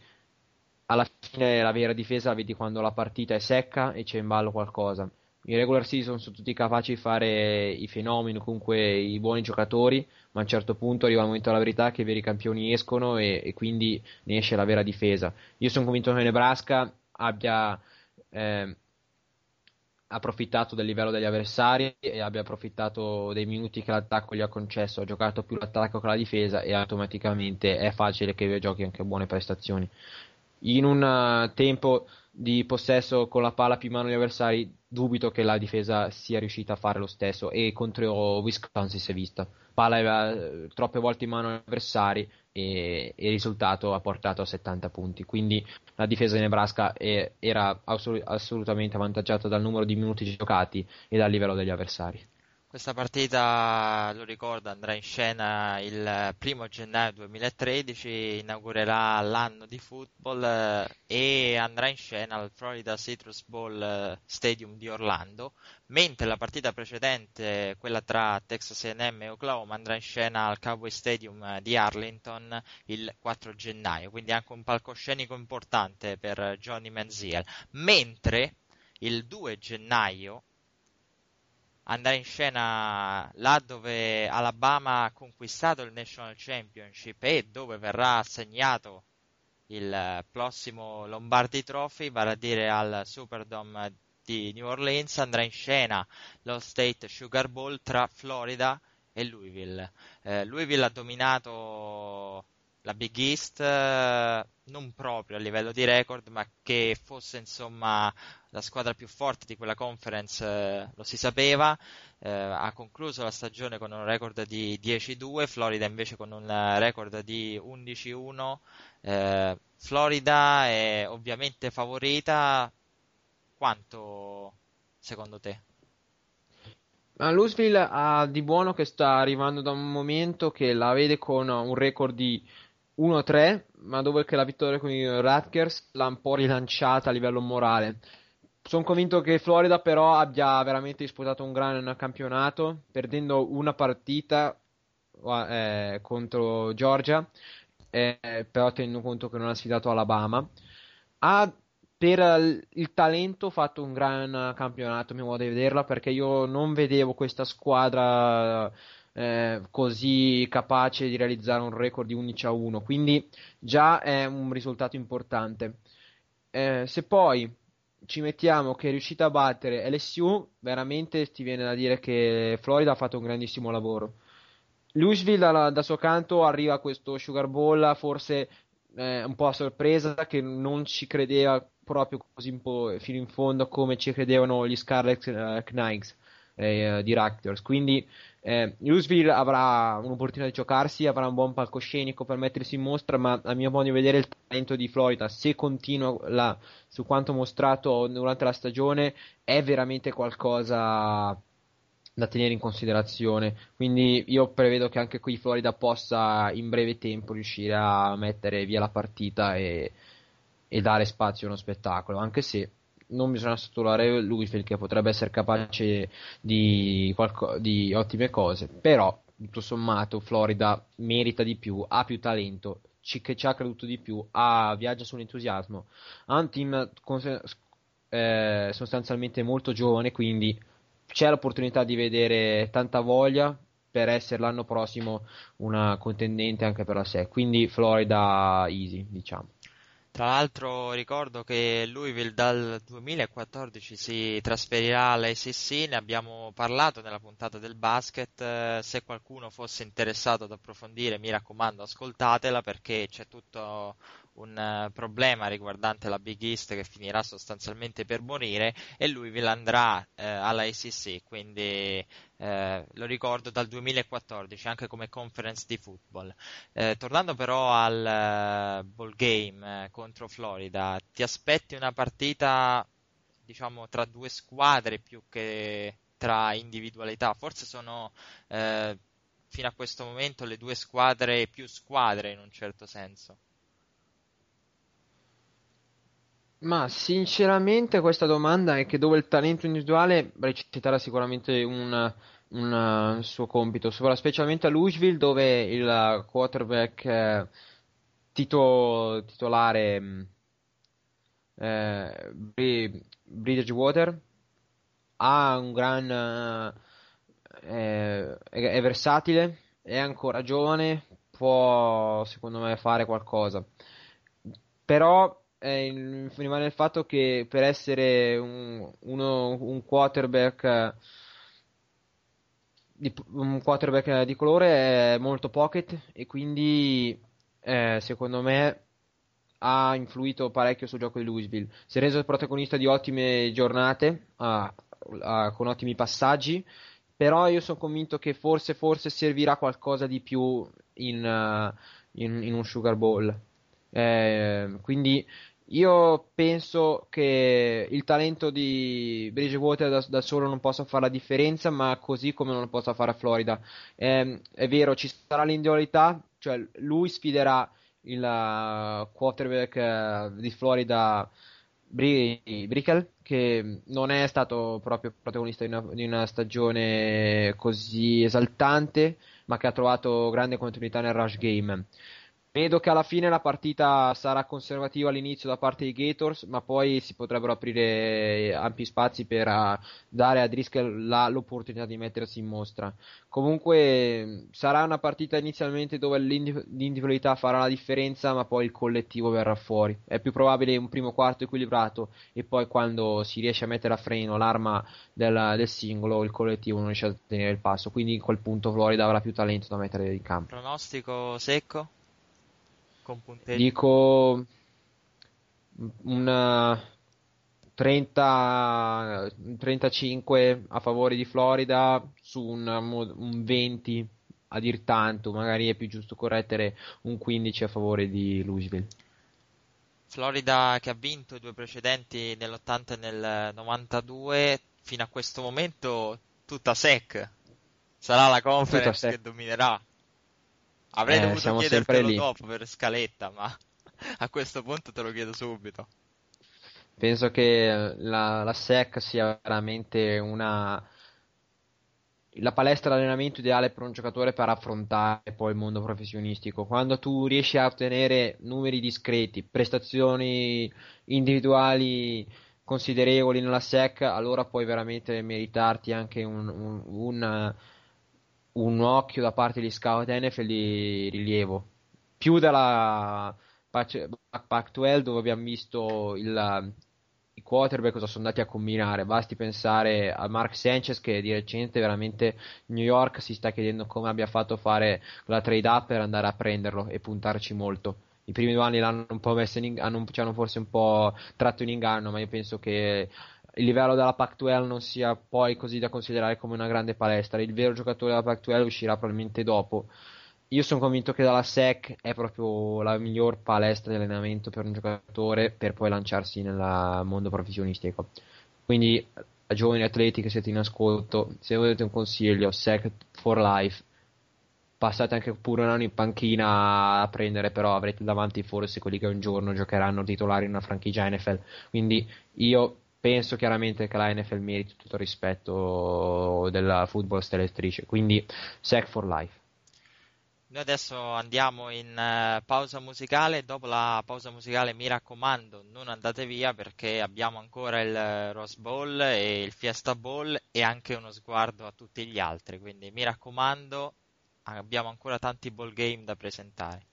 Speaker 4: alla fine la vera difesa la vedi quando la partita è secca e c'è in ballo qualcosa in regular season sono tutti capaci di fare i fenomeni, comunque i buoni giocatori, ma a un certo punto arriva il momento della verità che i veri campioni escono e, e quindi ne esce la vera difesa. Io sono convinto che Nebraska abbia eh, approfittato del livello degli avversari e abbia approfittato dei minuti che l'attacco gli ha concesso, ha giocato più l'attacco che la difesa e automaticamente è facile che giochi anche buone prestazioni. In un uh, tempo di possesso con la palla più in mano agli avversari, dubito che la difesa sia riuscita a fare lo stesso e contro Wisconsin si è vista. Palla aveva eh, troppe volte in mano agli avversari e, e il risultato ha portato a 70 punti. Quindi la difesa di Nebraska è, era assolut- assolutamente avvantaggiata dal numero di minuti giocati e dal livello degli avversari.
Speaker 3: Questa partita, lo ricordo, andrà in scena il primo gennaio 2013, inaugurerà l'anno di football eh, e andrà in scena al Florida Citrus Bowl eh, Stadium di Orlando, mentre la partita precedente, quella tra Texas A&M e Oklahoma, andrà in scena al Cowboy Stadium eh, di Arlington il 4 gennaio, quindi anche un palcoscenico importante per Johnny Manziel. Mentre il 2 gennaio andare in scena là dove Alabama ha conquistato il National Championship e dove verrà assegnato il prossimo Lombardi Trophy, vale a dire al Superdome di New Orleans, andrà in scena lo State Sugar Bowl tra Florida e Louisville. Eh, Louisville ha dominato la Big East eh, non proprio a livello di record, ma che fosse insomma la squadra più forte di quella conference eh, lo si sapeva. Eh, ha concluso la stagione con un record di 10-2, Florida invece con un record di 11-1. Eh, Florida è ovviamente favorita. Quanto secondo te?
Speaker 4: Ma Louisville ha di buono che sta arrivando da un momento che la vede con un record di 1-3, ma dove che la vittoria con i Rutgers l'ha un po' rilanciata a livello morale. Sono convinto che Florida però abbia veramente disputato un gran campionato, perdendo una partita eh, contro Georgia, eh, però tenendo conto che non ha sfidato Alabama. Ha per il, talento fatto un gran campionato, a mio modo di vederla, perché io non vedevo questa squadra eh, così capace di realizzare un record di 11 a 1, quindi già è un risultato importante. Eh, se poi ci mettiamo che è riuscita a battere LSU, veramente ti viene da dire che Florida ha fatto un grandissimo lavoro. Louisville da, da suo canto arriva a questo Sugar Bowl forse eh, un po' a sorpresa che non ci credeva proprio così un po' fino in fondo come ci credevano gli Scarlet uh, Knights eh, di Raptors. Quindi eh, Louisville avrà un'opportunità di giocarsi, avrà un buon palcoscenico per mettersi in mostra, ma a mio modo di vedere il talento di Florida, se continua la, su quanto mostrato durante la stagione, è veramente qualcosa da tenere in considerazione. Quindi io prevedo che anche qui Florida possa in breve tempo riuscire a mettere via la partita e, e dare spazio a uno spettacolo, anche se non bisogna sottovalutare Louisville che potrebbe essere capace di, qualco, di ottime cose, però tutto sommato Florida merita di più, ha più talento, ci, che ci ha creduto di più, ha, viaggia sull'entusiasmo, ha un team eh, sostanzialmente molto giovane, quindi c'è l'opportunità di vedere tanta voglia per essere l'anno prossimo una contendente anche per la SEC, quindi Florida easy, diciamo.
Speaker 3: Tra l'altro ricordo che Louisville dal 2014 si trasferirà all'ACC, ne abbiamo parlato nella puntata del basket, se qualcuno fosse interessato ad approfondire mi raccomando ascoltatela perché c'è tutto un eh, problema riguardante la Big East che finirà sostanzialmente per morire e Louisville andrà eh, alla quindi eh, lo ricordo dal 2014 anche come conference di football. Eh, tornando però al uh, ball game eh, contro Florida, ti aspetti una partita diciamo tra due squadre più che tra individualità? Forse sono eh, fino a questo momento le due squadre più squadre in un certo senso.
Speaker 4: Ma sinceramente questa domanda è che dove il talento individuale reciterà sicuramente un, un, suo compito, specialmente a Louisville dove il quarterback eh, tito, titolare eh, Bridgewater ha un gran eh, è, è versatile, è ancora giovane, può secondo me fare qualcosa. Però eh, rimane il fatto che per essere un, uno, un quarterback di, un quarterback di colore è molto pocket e quindi eh, secondo me ha influito parecchio sul gioco di Louisville. Si è reso protagonista di ottime giornate ah, ah, con ottimi passaggi, però io sono convinto che forse, forse servirà qualcosa di più in, uh, in, in un Sugar Bowl. Eh, quindi io penso che il talento di Bridgewater da, da, solo non possa fare la differenza, ma così come non lo possa fare a Florida. Eh, è vero, ci sarà l'individualità, cioè lui sfiderà il uh, quarterback uh, di Florida Bri- Brickell, che non è stato proprio protagonista di una, di una stagione così esaltante, ma che ha trovato grande continuità nel rush game. Vedo che alla fine la partita sarà conservativa all'inizio da parte dei Gators, ma poi si potrebbero aprire ampi spazi per uh, dare a Driscoll l'opportunità di mettersi in mostra. Comunque sarà una partita inizialmente dove l'individualità farà la differenza, ma poi il collettivo verrà fuori. È più probabile un primo quarto equilibrato e poi quando si riesce a mettere a freno l'arma del, del singolo, il collettivo non riesce a tenere il passo. Quindi in quel punto Florida avrà più talento da mettere in campo.
Speaker 3: Pronostico secco?
Speaker 4: Con punteggi? Dico un 30, 35 a favore di Florida su un, un 20 a dir tanto, magari è più giusto correttere un 15 a favore di Louisville.
Speaker 3: Florida che ha vinto i due precedenti nell'80 e nel 92, fino a questo momento tutta sec. Sarà la conference che dominerà. Avrei eh, dovuto chiedertelo dopo per scaletta, ma a questo punto te lo chiedo subito.
Speaker 4: Penso che la, la SEC sia veramente una la palestra d'allenamento ideale per un giocatore per affrontare poi il mondo professionistico. Quando tu riesci a ottenere numeri discreti, prestazioni individuali considerevoli nella SEC, allora puoi veramente meritarti anche un, un, un, un occhio da parte di scout NFL di rilievo. Più dalla Pac-12 dove abbiamo visto il, i quarterback cosa sono andati a combinare. Basti pensare a Mark Sanchez che di recente veramente New York si sta chiedendo come abbia fatto fare la trade up per andare a prenderlo e puntarci molto. I primi due anni l'hanno un po' messo in, hanno, ci hanno forse un po' tratto in inganno, ma io penso che il livello della Pac-12 non sia poi così da considerare come una grande palestra. Il vero giocatore della Pac-12 uscirà probabilmente dopo io sono convinto che dalla SEC è proprio la miglior palestra di allenamento per un giocatore per poi lanciarsi nel mondo professionistico. Quindi, giovani atleti che siete in ascolto, se volete un consiglio, SEC for life, passate anche pure un anno in panchina a prendere, però avrete davanti forse quelli che un giorno giocheranno titolari in una franchigia NFL. Quindi io penso chiaramente che la NFL meriti tutto il rispetto della football stellettrice. quindi sec for Life.
Speaker 3: Noi adesso andiamo in eh, pausa musicale, dopo la pausa musicale mi raccomando non andate via perché abbiamo ancora il eh, Rose Bowl e il Fiesta Bowl e anche uno sguardo a tutti gli altri, quindi mi raccomando abbiamo ancora tanti ball game da presentare.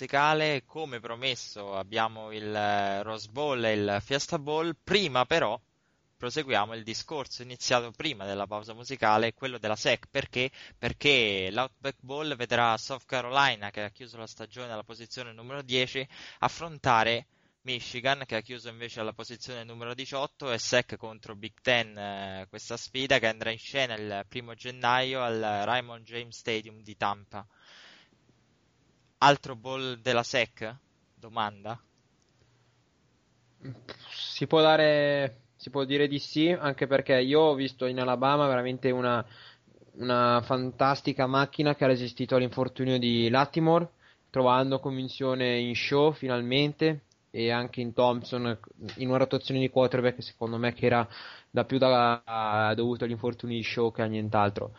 Speaker 3: Musicale. Come promesso abbiamo il eh, Rose Bowl e il Fiesta Bowl. Prima però proseguiamo il discorso iniziato prima della pausa musicale, quello della SEC. Perché? Perché l'Outback Bowl vedrà South Carolina, che ha chiuso la stagione alla posizione numero 10, affrontare Michigan che ha chiuso invece alla posizione numero 18 e SEC contro Big Ten eh, questa sfida che andrà in scena il primo gennaio al Raymond James Stadium di Tampa. Altro bowl della SEC? Domanda.
Speaker 4: Si può dare, si può dire di sì, anche perché io ho visto in Alabama veramente una, una fantastica macchina che ha resistito all'infortunio di Lattimore, trovando convinzione in show finalmente e anche in Thompson in una rotazione di quarterback secondo me che era da più da, dovuto agli infortuni di show che a nient'altro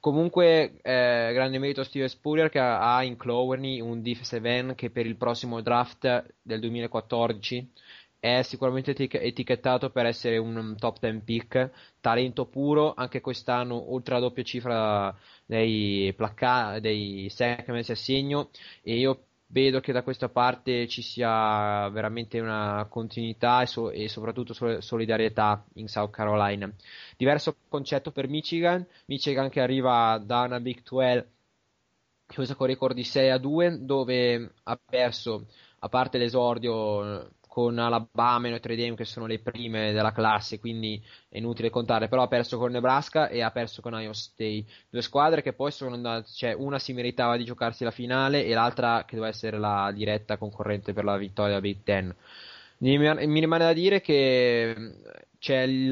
Speaker 4: comunque eh, grande merito a Steve Spurrier che ha in Clowney un defensive end che per il prossimo draft del 2014 è sicuramente etichettato per essere un top 10 pick. Talento puro anche quest'anno oltre la doppia cifra dei, placca- dei messi a segno. E io vedo che da questa parte ci sia veramente una continuità e, so- e soprattutto sol- solidarietà in South Carolina. Diverso concetto per Michigan, Michigan che arriva da una Big 12 chiusa con record di 6 a 2 dove ha perso a parte l'esordio con Alabama e Notre Dame che sono le prime della classe, quindi è inutile contare, però ha perso con Nebraska e ha perso con Iowa State, due squadre che poi sono andate, cioè una si meritava di giocarsi la finale e l'altra che doveva essere la diretta concorrente per la vittoria Big Ten. Mi, rimane da dire che c'è il,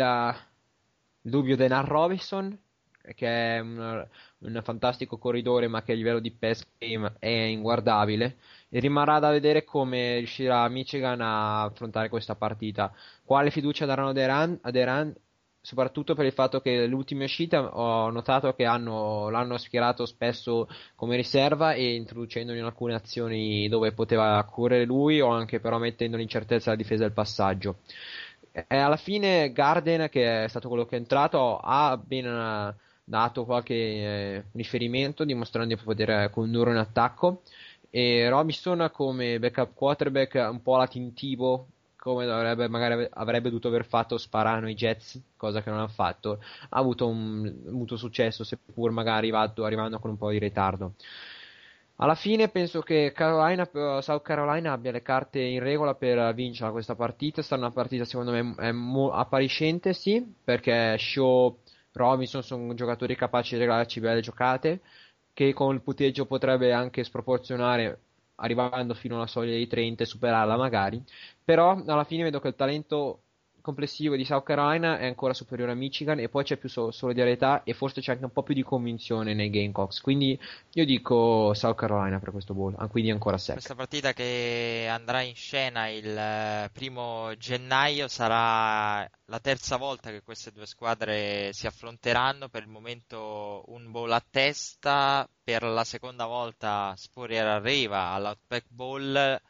Speaker 4: il dubbio di Nan Robinson, che è un, un fantastico corridore ma che a livello di pass game è inguardabile e rimarrà da vedere come riuscirà Michigan a affrontare questa partita. Quale fiducia daranno ad Iran, ad Iran soprattutto per il fatto che l'ultima uscita ho notato che hanno, l'hanno schierato spesso come riserva e introducendolo in alcune azioni dove poteva correre lui o anche però mettendo l'incertezza alla difesa del passaggio. E alla fine Garden, che è stato quello che è entrato, ha ben dato qualche eh, riferimento dimostrando di poter condurre un attacco e Robinson come backup quarterback un po' la tintivo come avrebbe, magari avrebbe dovuto aver fatto sparano i Jets, cosa che non ha fatto, ha avuto, un, avuto successo seppur magari arrivato, arrivando con un po' di ritardo. Alla fine penso che Carolina, South Carolina abbia le carte in regola per vincere questa partita. Sarà una partita secondo me mo- appariscente, sì, perché Shaw, Robinson sono giocatori capaci di regalarci belle giocate che con il puteggio potrebbe anche sproporzionare arrivando fino alla soglia dei 30 e superarla magari, però alla fine vedo che il talento complessivo di South Carolina è ancora superiore a Michigan e poi c'è più solidarietà e forse c'è anche un po' più di convinzione nei Gamecocks. Quindi io dico South Carolina per questo bowl, ah, quindi ancora 7.
Speaker 3: Questa partita che andrà in scena il eh, primo gennaio sarà la terza volta che queste due squadre si affronteranno. Per il momento un bowl a testa, per la seconda volta Spurrier arriva all'Outback Bowl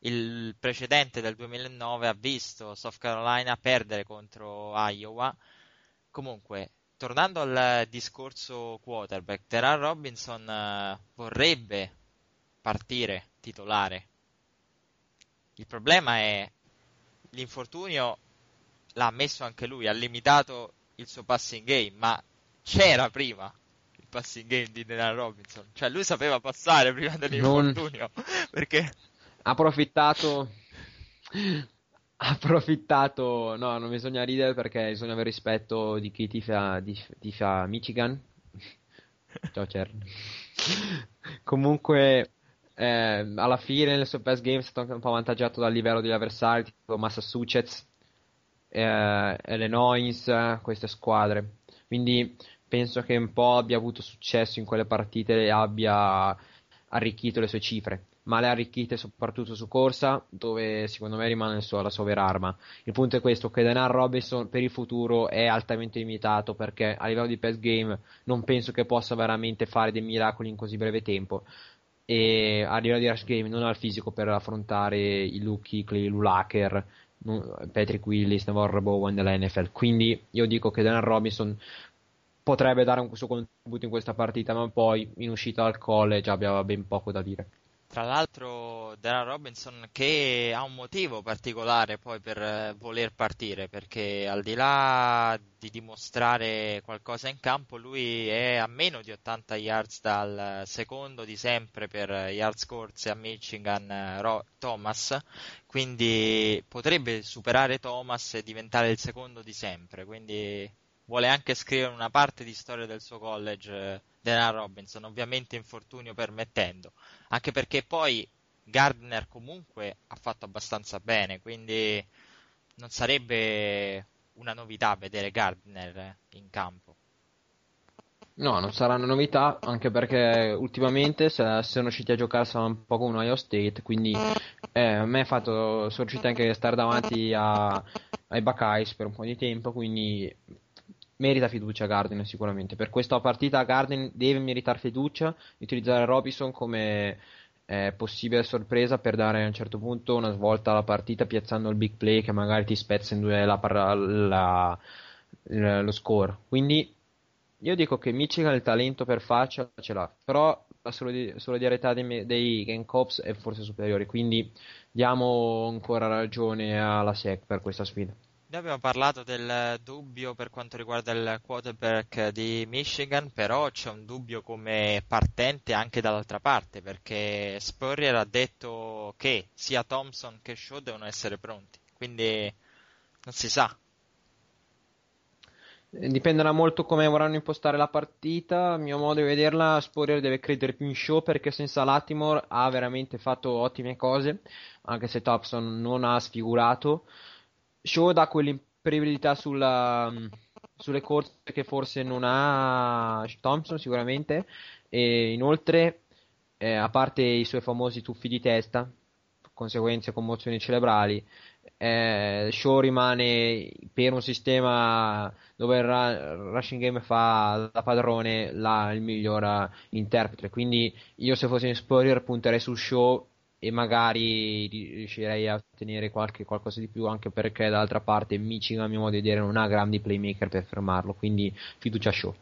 Speaker 3: il precedente del 2009 ha visto South Carolina perdere contro Iowa. Comunque, tornando al discorso quarterback, Terran Robinson uh, vorrebbe partire titolare. Il problema è l'infortunio l'ha ammesso anche lui, ha limitato il suo passing game, ma c'era prima il passing game di Terran Robinson, cioè lui sapeva passare prima dell'infortunio, non... perché
Speaker 4: approfittato approfittato no non bisogna ridere perché bisogna avere rispetto di chi tifa, tifa Michigan. Ciao Cer comunque eh, alla fine nel suo best game è stato anche un po' avvantaggiato dal livello degli avversari tipo Massachusetts eh, Illinois queste squadre. Quindi penso che un po' abbia avuto successo in quelle partite e abbia arricchito le sue cifre ma le ha arricchite soprattutto su corsa, dove secondo me rimane solo la sua vera arma. Il punto è questo, che Denar Robinson per il futuro è altamente limitato, perché a livello di pass game non penso che possa veramente fare dei miracoli in così breve tempo. E a livello di rush game non ha il fisico per affrontare i Luke Clay, Lulaker, Patrick Willis, Navarro Bowen della NFL. Quindi io dico che Denar Robinson potrebbe dare un suo contributo in questa partita, ma poi in uscita dal college aveva ben poco da dire.
Speaker 3: Tra l'altro Darren Robinson che ha un motivo particolare poi per eh, voler partire, perché al di là di dimostrare qualcosa in campo, lui è a meno di 80 yards dal secondo di sempre per yards corse a Michigan eh, Ro- Thomas, quindi potrebbe superare Thomas e diventare il secondo di sempre, quindi vuole anche scrivere una parte di storia del suo college eh, Denan Robinson, ovviamente infortunio permettendo, anche perché poi Gardner comunque ha fatto abbastanza bene, quindi non sarebbe una novità vedere Gardner in campo.
Speaker 4: No, non sarà una novità, anche perché ultimamente sono usciti a giocare sono un po' come un Ohio State, quindi eh, a me è fatto, sono riusciti anche a stare davanti a, ai Buckeyes per un po' di tempo, quindi merita fiducia Garden sicuramente. Per questa partita Garden deve meritare fiducia e utilizzare Robinson come eh, possibile sorpresa per dare a un certo punto una svolta alla partita piazzando il big play che magari ti spezza in due la, la, la, lo score. Quindi io dico che Michigan il talento per faccia ce l'ha, però la solidarietà dei, dei Gamecocks è forse superiore, quindi diamo ancora ragione alla SEC per questa sfida.
Speaker 3: Noi abbiamo parlato del dubbio per quanto riguarda il quarterback di Michigan, però c'è un dubbio come partente anche dall'altra parte, perché Spurrier ha detto che sia Thompson che Shaw devono essere pronti, quindi non si sa.
Speaker 4: Dipenderà molto come vorranno impostare la partita. A mio modo di vederla, Spurrier deve credere più in Shaw perché senza Latimore ha veramente fatto ottime cose, anche se Thompson non ha sfigurato. Shaw dà quell'imprevedibilità sulla, sulle corse che forse non ha Thompson sicuramente. E inoltre eh, a parte i suoi famosi tuffi di testa conseguenze commozioni cerebrali eh, Shaw rimane per un sistema dove il rushing game fa da padrone la, il miglior interprete. Quindi io se fossi in Spurrier punterei su Shaw e magari riuscirei a ottenere qualche, qualcosa di più anche perché d'altra parte Michigan a mio modo di vedere non ha grandi playmaker per fermarlo quindi fiducia show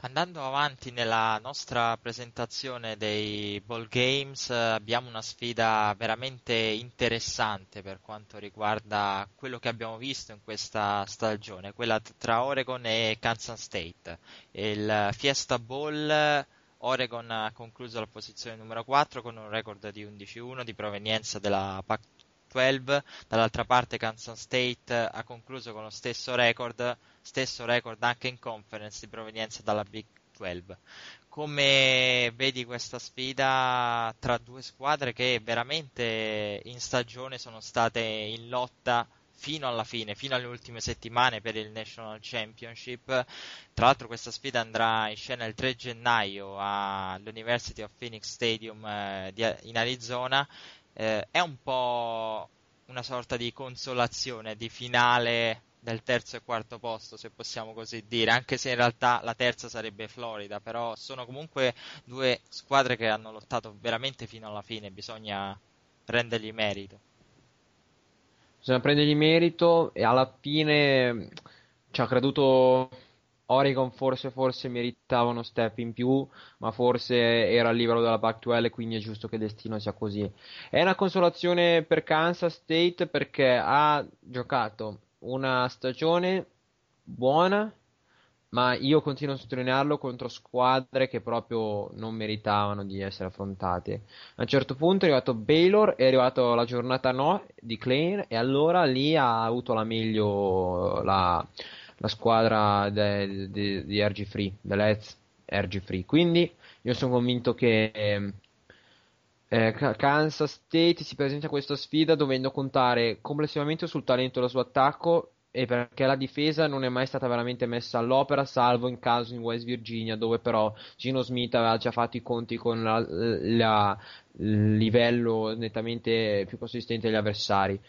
Speaker 3: Andando avanti nella nostra presentazione dei ball games abbiamo una sfida veramente interessante per quanto riguarda quello che abbiamo visto in questa stagione, quella tra Oregon e Kansas State. Il Fiesta Bowl Oregon ha concluso la posizione numero 4 con un record di 11-1 di provenienza della Pac-12, dall'altra parte Kansas State ha concluso con lo stesso record, stesso record anche in conference di provenienza dalla Big 12. Come vedi questa sfida tra due squadre che veramente in stagione sono state in lotta fino alla fine, fino alle ultime settimane per il National Championship. Tra l'altro questa sfida andrà in scena il 3 gennaio all'University of Phoenix Stadium eh, in Arizona. Eh, è un po' una sorta di consolazione di finale del terzo e quarto posto, se possiamo così dire, anche se in realtà la terza sarebbe Florida, però sono comunque due squadre che hanno lottato veramente fino alla fine, bisogna rendergli merito
Speaker 4: bisogna prendergli merito e alla fine ci ha creduto Oregon forse, forse meritava uno step in più, ma forse era al livello della Pac-12 e quindi è giusto che il destino sia così. È una consolazione per Kansas State perché ha giocato una stagione buona ma io continuo a sottolinearlo contro squadre che proprio non meritavano di essere affrontate. A un certo punto è arrivato Baylor, è arrivato la giornata no di Klein e allora lì ha avuto la meglio la, la squadra di RG Free, dell'Ez RG Free. Quindi io sono convinto che eh, Kansas State si presenta a questa sfida dovendo contare complessivamente sul talento del suo attacco e perché la difesa non è mai stata veramente messa all'opera, salvo in caso in West Virginia, dove però Gino Smith aveva già fatto i conti con il livello nettamente più consistente degli avversari.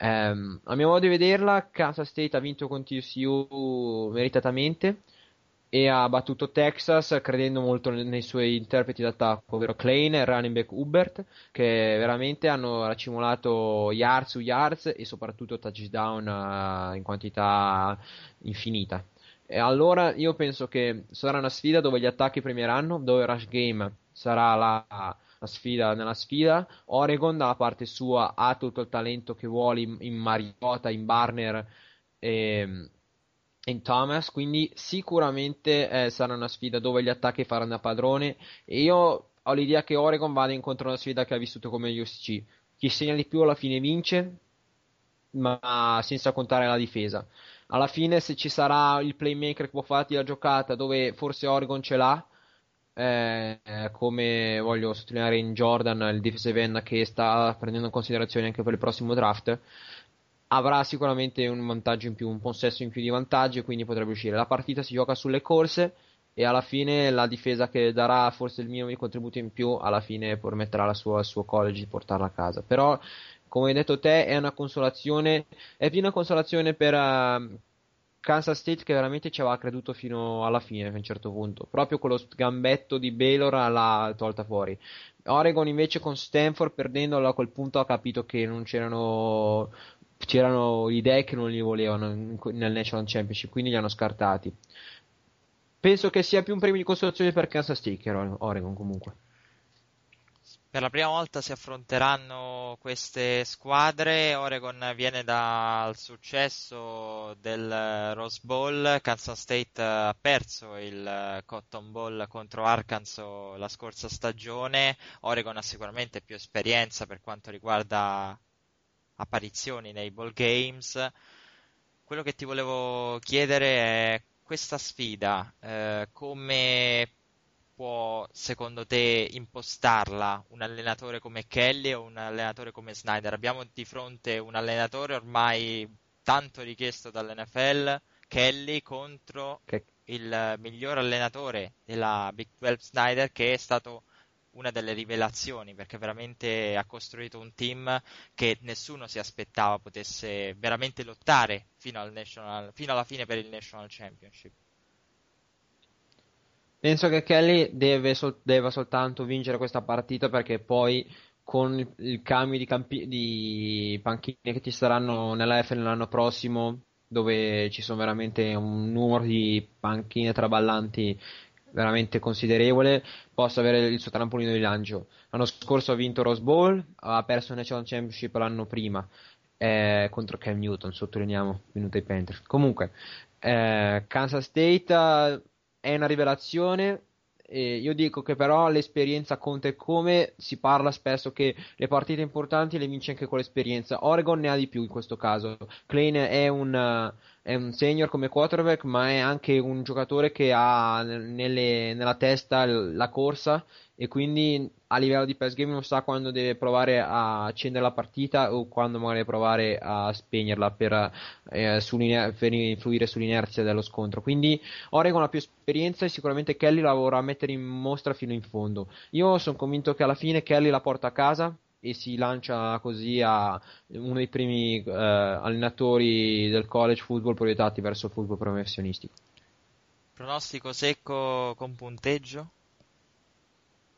Speaker 4: Um, a mio modo di vederla, Kansas State ha vinto con TSU meritatamente e ha battuto Texas credendo molto nei suoi interpreti d'attacco, ovvero Klein e running back Hubert, che veramente hanno racimolato yards su yards e soprattutto touchdown uh, in quantità infinita. E allora io penso che sarà una sfida dove gli attacchi premieranno, dove Rush Game sarà la, la sfida nella sfida. Oregon dalla parte sua ha tutto il talento che vuole in, in Mariota, in Barner e in Thomas, quindi sicuramente eh, sarà una sfida dove gli attacchi faranno da padrone e io ho l'idea che Oregon vada incontro a una sfida che ha vissuto come USC. Chi segna di più alla fine vince, ma senza contare la difesa. Alla fine, se ci sarà il playmaker che può farti la giocata, dove forse Oregon ce l'ha, eh, come voglio sottolineare in Jordan, il defensive end che sta prendendo in considerazione anche per il prossimo draft, avrà sicuramente un vantaggio in più, un possesso in più di vantaggio, quindi potrebbe uscire. La partita si gioca sulle corse e alla fine la difesa che darà forse il minimo di contributo in più, alla fine permetterà al suo, college di portarla a casa. Però come hai detto te, è una consolazione, è più una consolazione per uh, Kansas State che veramente ci aveva creduto fino alla fine a un certo punto, proprio quello gambetto di Baylor l'ha tolta fuori. Oregon invece con Stanford perdendolo a quel punto ha capito che non c'erano c'erano idee che non li volevano nel National Championship, quindi li hanno scartati. Penso che sia più un premio di consolazione per Kansas State che Oregon comunque
Speaker 3: per la prima volta si affronteranno queste squadre. Oregon viene dal successo del Rose Bowl. Kansas State ha perso il Cotton Bowl contro Arkansas la scorsa stagione. Oregon ha sicuramente più esperienza per quanto riguarda apparizioni nei bowl games. Quello che ti volevo chiedere è questa sfida, eh, come può, secondo te, impostarla un allenatore come Kelly o un allenatore come Snyder? Abbiamo di fronte un allenatore ormai tanto richiesto dall'NFL, Kelly, contro che... il miglior allenatore della Big 12 Snyder, che è stato una delle rivelazioni perché veramente ha costruito un team che nessuno si aspettava potesse veramente lottare fino, al national, fino alla fine per il National Championship.
Speaker 4: Penso che Kelly deve, sol- deve soltanto vincere questa partita perché poi con il, il cambio di, campi- di, panchine che ci saranno nella F l'anno prossimo, dove ci sono veramente un numero di panchine traballanti veramente considerevole, possa avere il suo trampolino di lancio. L'anno scorso ha vinto Rose Bowl, ha perso il National Championship l'anno prima eh, contro Cam Newton, sottolineiamo, venuto ai Panthers. Comunque, eh, Kansas State è una rivelazione. Io dico che però l'esperienza conta e come si parla spesso che le partite importanti le vince anche con l'esperienza. Oregon ne ha di più in questo caso. Klein è un, è un senior come quarterback, ma è anche un giocatore che ha nelle, nella testa la corsa e quindi a livello di pass game non sa quando deve provare a accendere la partita o quando magari provare a spegnerla per, eh, per influire sull'inerzia dello scontro. Quindi Oregon ha più esperienza e sicuramente Kelly la vorrà mettere in mostra fino in fondo. Io sono convinto che alla fine Kelly la porta a casa e si lancia così a uno dei primi eh, allenatori del college football proiettati verso il football professionistico.
Speaker 3: Pronostico secco con punteggio?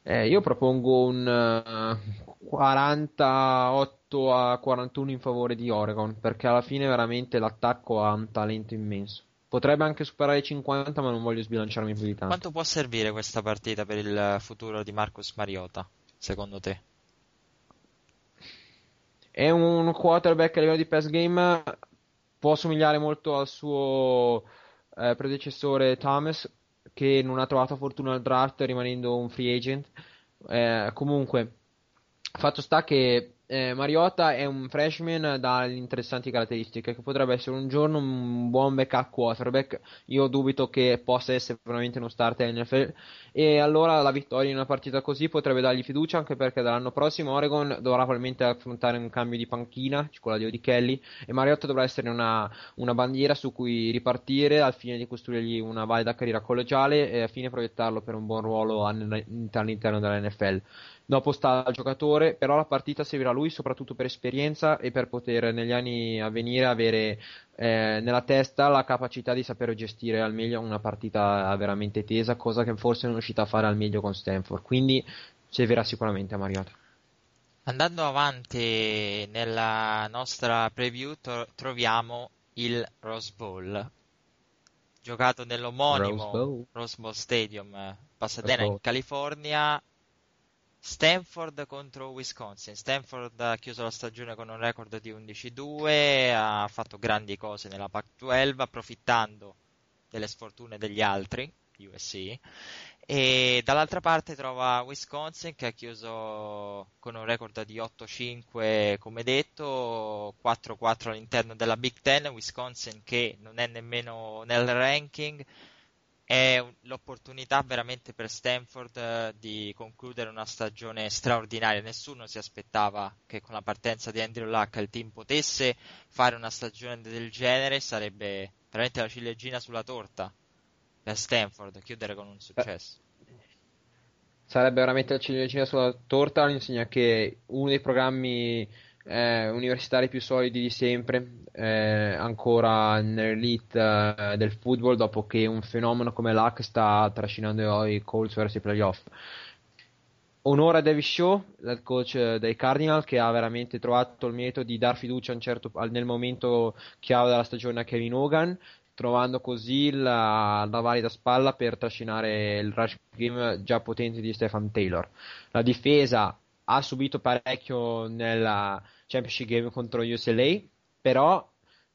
Speaker 4: Eh, io propongo un uh, eh, 48 a 41 in favore di Oregon, perché alla fine veramente l'attacco ha un talento immenso. Potrebbe anche superare i 50, ma non voglio sbilanciarmi più di tanto.
Speaker 3: Quanto può servire questa partita per il futuro di Marcus Mariota, secondo te?
Speaker 4: È un quarterback a livello di pass game, può somigliare molto al suo eh, predecessore Thomas, che non ha trovato fortuna al draft rimanendo un free agent. Eh, comunque, fatto sta che eh, Mariota è un freshman dalle interessanti caratteristiche che potrebbe essere un giorno un buon backup quarterback. Io dubito che possa essere veramente uno starter NFL e allora la vittoria in una partita così potrebbe dargli fiducia anche perché dall'anno prossimo Oregon dovrà probabilmente affrontare un cambio di panchina, con l'addio di Kelly e Mariota dovrà essere una, una bandiera su cui ripartire al fine di costruirgli una valida carriera collegiale e alla fine proiettarlo per un buon ruolo all'interno della NFL. Dopo sta al giocatore, però la partita servirà a lui soprattutto per esperienza e per poter negli anni a venire avere eh, nella testa la capacità di saper gestire al meglio una partita veramente tesa, cosa che forse non è riuscita a fare al meglio con Stanford. Quindi servirà sicuramente a Mariota.
Speaker 3: Andando avanti nella nostra preview to- troviamo il Rose Bowl. giocato nell'omonimo
Speaker 4: Rose Bowl.
Speaker 3: Rose Bowl Stadium, Pasadena
Speaker 4: Rose Bowl.
Speaker 3: in California. Stanford contro Wisconsin. Stanford ha chiuso la stagione con un record di 11-2, ha fatto grandi cose nella Pac-12, approfittando delle sfortune degli altri, USC. E dall'altra parte trova Wisconsin che ha chiuso con un record di 8-5, come detto, 4-4 all'interno della Big Ten. Wisconsin che non è nemmeno nel ranking. È un- l'opportunità veramente per Stanford eh, di concludere una stagione straordinaria. Nessuno si aspettava che con la partenza di Andrew Luck il team potesse fare una stagione del genere. Sarebbe veramente la ciliegina sulla torta per Stanford chiudere con un successo.
Speaker 4: Sarebbe veramente la ciliegina sulla torta, all'insegna che uno dei programmi eh, universitari più solidi di sempre, eh, ancora nell'elite eh, del football, dopo che un fenomeno come Luck sta trascinando i Colts verso i playoff. Onore a Davis Shaw, il coach dei Cardinal, che ha veramente trovato il metodo di dar fiducia certo- nel momento chiave della stagione a Kevin Hogan, trovando così la, la valida spalla per trascinare il rush game già potente di Stefan Taylor. La difesa ha subito parecchio nella Championship Game contro UCLA, però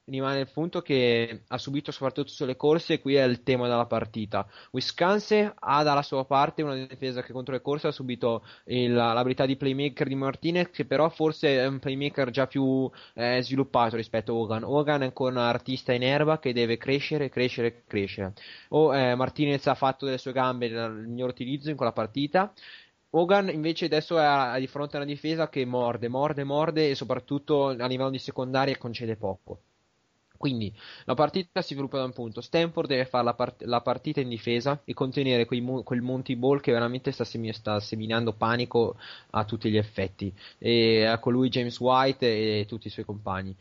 Speaker 4: rimane il punto che ha subito soprattutto sulle corse e qui è il tema della partita. Wisconsin ha dalla sua parte una difesa che contro le corse ha subito il- l'abilità di playmaker di Martinez che però forse è un playmaker già più eh, sviluppato rispetto a Hogan. Hogan è ancora un artista in erba che deve crescere, crescere, crescere. O, eh, Martinez ha fatto delle sue gambe il miglior utilizzo in quella partita. Hogan invece adesso è di fronte a una difesa che morde, morde, morde e soprattutto a livello di secondaria concede poco. Quindi la partita si sviluppa da un punto. Stanford deve fare la, part- la partita in difesa e contenere mo- quel Monty Ball che veramente sta, semi- sta seminando panico a tutti gli effetti. E a colui James White e tutti i suoi compagni.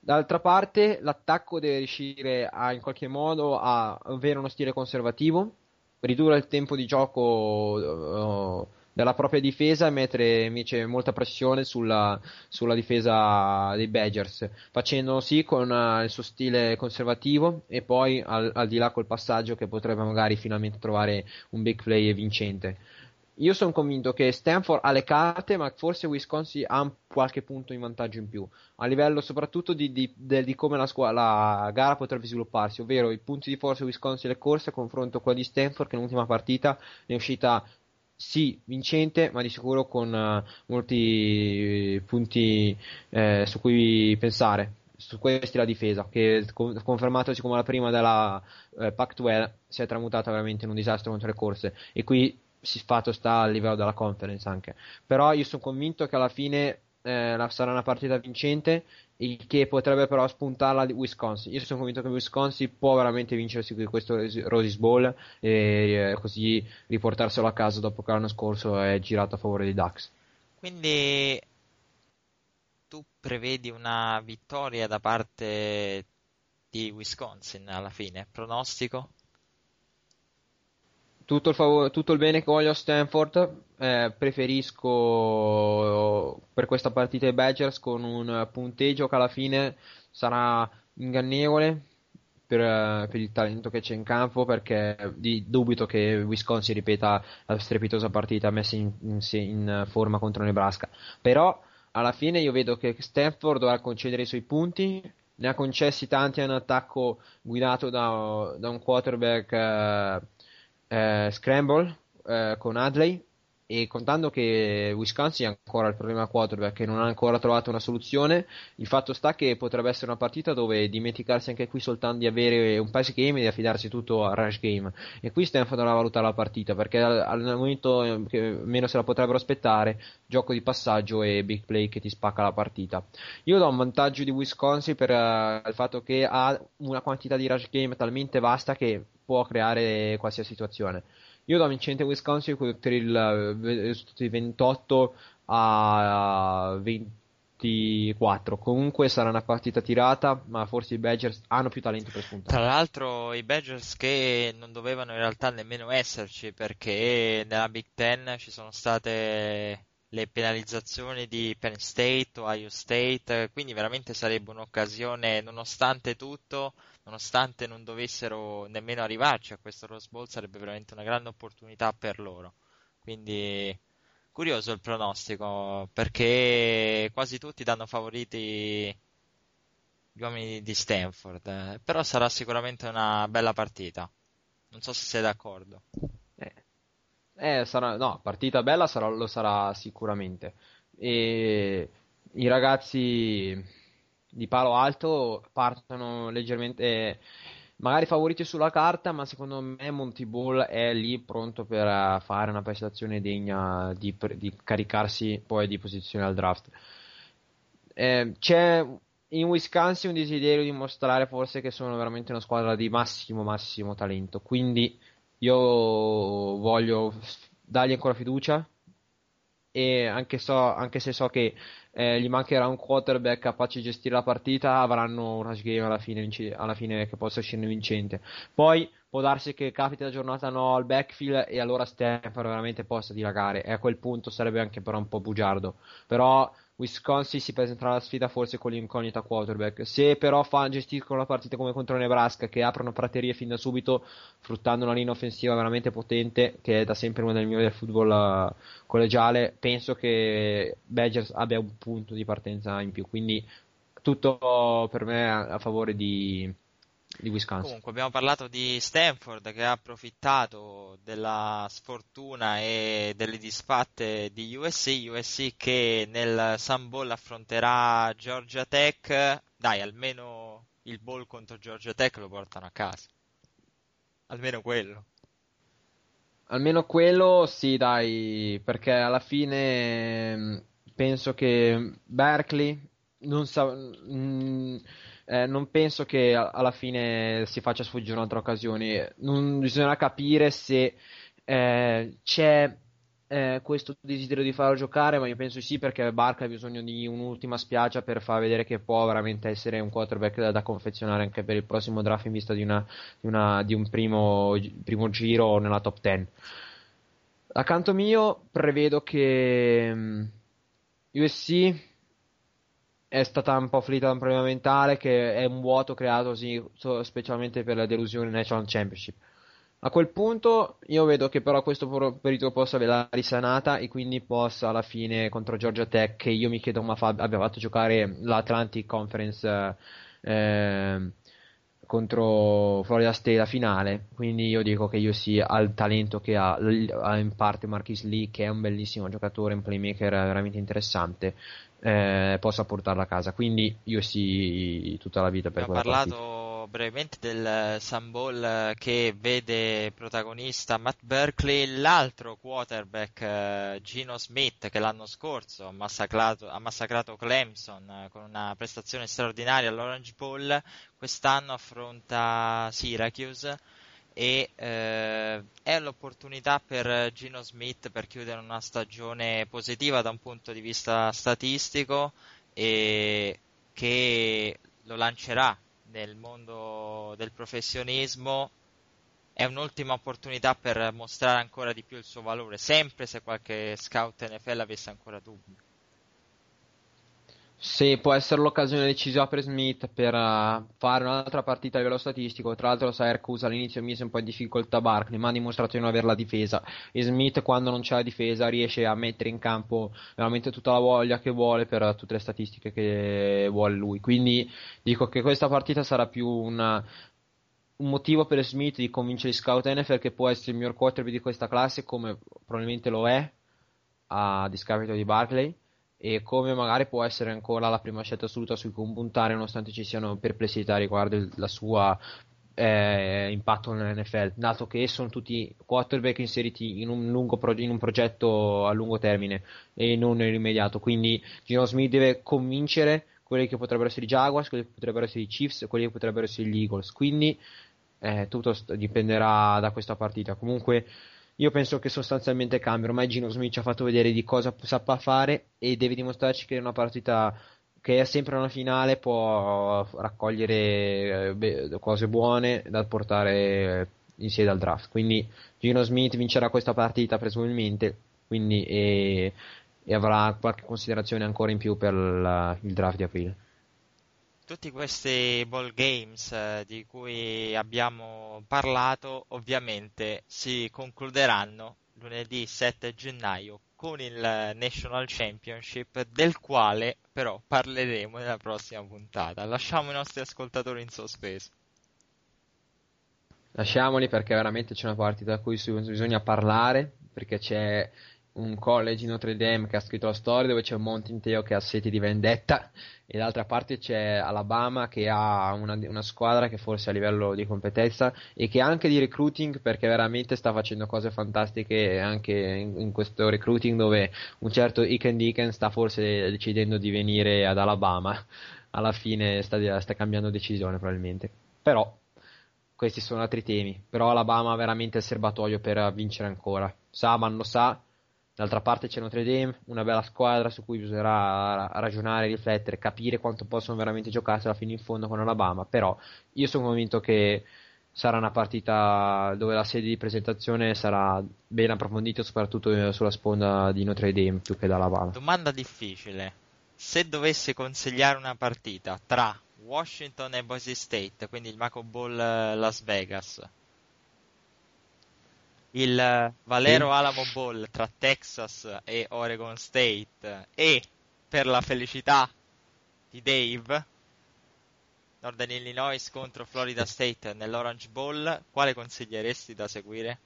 Speaker 4: D'altra parte, l'attacco deve riuscire a, in qualche modo a avere uno stile conservativo, ridurre il tempo di gioco eh, della propria difesa e mettere invece molta pressione sulla, sulla difesa dei Badgers, facendo sì con eh, il suo stile conservativo e poi al, al di là col passaggio che potrebbe magari finalmente trovare un big play vincente. Io sono convinto che Stanford ha le carte, ma forse Wisconsin ha qualche punto in vantaggio in più, a livello soprattutto di, di- del- di come la, squa- la gara potrebbe svilupparsi, ovvero i punti di forza Wisconsin e le corse a confronto con la di Stanford, che nell'ultima partita ne è uscita sì vincente, ma di sicuro con eh, molti punti eh, su cui pensare. Su questi la difesa, che con- confermatosi come la prima della eh, Pac-12 si è tramutata veramente in un disastro contro le corse. E qui si fatto sta a livello della conference anche. Però io sono convinto che alla fine eh, la- sarà una partita vincente, il che potrebbe però spuntarla di Wisconsin. Io sono convinto che Wisconsin può veramente vincersi questo Rose Bowl e eh, così riportarselo a casa dopo che l'anno scorso è girato a favore dei Ducks.
Speaker 3: Quindi tu prevedi una vittoria da parte di Wisconsin alla fine? Pronostico?
Speaker 4: Tutto il, fav- tutto il bene che voglio a Stanford, eh, preferisco per questa partita i Badgers con un punteggio che alla fine sarà ingannevole per, eh, per il talento che c'è in campo, perché dubito che Wisconsin ripeta la strepitosa partita messa in, in in forma contro Nebraska. Però alla fine io vedo che Stanford dovrà concedere i suoi punti, ne ha concessi tanti a un attacco guidato da, da un quarterback eh, eh, scramble eh, con Adley e contando che Wisconsin ha ancora il problema quarterback che non ha ancora trovato una soluzione, il fatto sta che potrebbe essere una partita dove dimenticarsi anche qui soltanto di avere un pass game e di affidarsi tutto a rush game. E qui Stanford dovrà valutare la partita perché al, momento eh, che meno se la potrebbero aspettare, gioco di passaggio e big play che ti spacca la partita. Io do un vantaggio di Wisconsin per eh, il fatto che ha una quantità di rush game talmente vasta che può creare qualsiasi situazione. Io do vincente Wisconsin per il eh, tutti 28 a 24. Comunque sarà una partita tirata, ma forse i Badgers hanno più talento per spuntare.
Speaker 3: Tra l'altro i Badgers che non dovevano in realtà nemmeno esserci perché nella Big Ten ci sono state le penalizzazioni di Penn State, Ohio State, quindi veramente sarebbe un'occasione, nonostante tutto, nonostante non dovessero nemmeno arrivarci a questo Rose Bowl, sarebbe veramente una grande opportunità per loro. Quindi curioso il pronostico, perché quasi tutti danno favoriti gli uomini di Stanford, eh, però sarà sicuramente una bella partita. Non so se sei d'accordo.
Speaker 4: Eh, eh, sarà, no, partita bella sarà, lo sarà sicuramente. E i ragazzi di Palo Alto partono leggermente, magari favoriti sulla carta, ma secondo me Monty Ball è lì pronto per eh, fare una prestazione degna di, di caricarsi poi di posizione al draft. Eh, c'è in Wisconsin un desiderio di mostrare forse che sono veramente una squadra di massimo, massimo talento. Quindi io voglio dargli ancora fiducia. E anche, so, anche se so che eh, gli mancherà un quarterback capace di gestire la partita, avranno una game alla fine, alla fine che possa uscire vincente. Poi può darsi che capiti la giornata no al backfield e allora Stanford veramente possa dilagare. E a quel punto sarebbe anche però un po' bugiardo. Però Wisconsin si presenterà alla sfida forse con l'incognita quarterback. Se però fa, gestiscono la partita come contro Nebraska, che aprono praterie fin da subito, fruttando una linea offensiva veramente potente, che è da sempre una delle migliori del football uh, collegiale, penso che Badgers abbia un punto di partenza in più. Quindi tutto per me a, a favore di, di Wisconsin.
Speaker 3: Comunque abbiamo parlato di Stanford che ha approfittato della sfortuna e delle disfatte di USC, USC che nel Sun Bowl affronterà Georgia Tech, dai almeno il bowl contro Georgia Tech lo portano a casa, almeno quello.
Speaker 4: Almeno quello sì dai, perché alla fine mm, penso che Berkeley non sa... Mh, mm, eh, non penso che alla fine si faccia sfuggire un'altra occasione. Non, bisogna capire se eh, c'è eh, questo desiderio di farlo giocare, ma io penso sì perché Barca ha bisogno di un'ultima spiaggia per far vedere che può veramente essere un quarterback da, da confezionare anche per il prossimo draft in vista di, una, di, una, di un primo, primo, giro nella top 10. Accanto mio prevedo che mm, USC è stata un po' afflitta da un problema mentale che è un vuoto creato sì, specialmente per la delusione National Championship. A quel punto io vedo che però questo periodo possa averla risanata e quindi possa alla fine contro Georgia Tech, che io mi chiedo come fa, abbia fatto giocare l'Atlantic Conference eh, contro Florida State la finale, quindi io dico che io sia al talento che ha, ha in parte Marquis Lee che è un bellissimo giocatore, un playmaker veramente interessante eh, possa portarla a casa. Quindi io sì, tutta la vita per
Speaker 3: Abbiamo parlato partita. Brevemente del Sun Bowl che vede protagonista Matt Berkeley, l'altro quarterback eh, Gino Smith che l'anno scorso ha massacrato, ha massacrato Clemson eh, con una prestazione straordinaria all'Orange Bowl, quest'anno affronta Syracuse e eh, è l'opportunità per Gino Smith per chiudere una stagione positiva da un punto di vista statistico e che lo lancerà nel mondo del professionismo è un'ultima opportunità per mostrare ancora di più il suo valore, sempre se qualche scout NFL avesse ancora dubbi.
Speaker 4: Sì, può essere l'occasione decisiva per Smith per uh, fare un'altra partita a livello statistico. Tra l'altro, Syracuse all'inizio mise un po' in difficoltà Barkley, ma ha dimostrato di non avere la difesa. E Smith, quando non c'è la difesa, riesce a mettere in campo veramente tutta la voglia che vuole per tutte le statistiche che vuole lui. Quindi dico che questa partita sarà più una, un motivo per Smith di convincere gli scout NFL che può essere il miglior quarterback di questa classe, come probabilmente lo è a discapito di Barkley e come magari può essere ancora la prima scelta assoluta su cui puntare nonostante ci siano perplessità riguardo il suo eh, impatto nell'NFL, dato che sono tutti quarterback inseriti in un, proge- in un, progetto a lungo termine e non nell'immediato, quindi Gino Smith deve convincere quelli che potrebbero essere i Jaguars, quelli che potrebbero essere i Chiefs, quelli che potrebbero essere gli Eagles, quindi eh, tutto st- dipenderà da questa partita. Comunque io penso che sostanzialmente cambia. Ormai Gino Smith ci ha fatto vedere di cosa sappa fare e deve dimostrarci che è una partita che è sempre una finale può raccogliere eh, cose buone da portare in sede al draft. Quindi Gino Smith vincerà questa partita presumibilmente. Quindi, e, e avrà qualche considerazione ancora in più per la, il draft di aprile.
Speaker 3: Tutti questi ball games eh, di cui abbiamo parlato ovviamente si concluderanno lunedì 7 gennaio con il National Championship del quale però parleremo nella prossima puntata. Lasciamo i nostri ascoltatori in sospeso.
Speaker 4: Lasciamoli perché veramente c'è una partita da cui bisogna parlare perché c'è un college in Notre Dame che ha scritto la storia dove c'è un Mountain Teo che ha seti di vendetta e d'altra parte c'è Alabama che ha una, una, squadra che forse a livello di competenza e che anche di recruiting perché veramente sta facendo cose fantastiche anche in, in questo recruiting dove un certo Iken Deacon sta forse decidendo di venire ad Alabama. Alla fine sta, sta cambiando decisione probabilmente. Però questi sono altri temi. Però Alabama ha veramente il serbatoio per vincere ancora. Saban lo sa D'altra parte c'è Notre Dame, una bella squadra su cui bisognerà ragionare, riflettere, capire quanto possono veramente giocarsela fino in fondo con Alabama. Però io sono convinto che sarà una partita dove la sede di presentazione sarà ben approfondita, soprattutto sulla sponda di Notre Dame più che da Alabama.
Speaker 3: Domanda difficile. Se dovessi consigliare una partita tra Washington e Boise State, quindi il Maco Bowl Las Vegas, il Valero Alamo Bowl tra Texas e Oregon State e per la felicità di Dave Northern Illinois contro Florida State nell'Orange Bowl quale consiglieresti da seguire?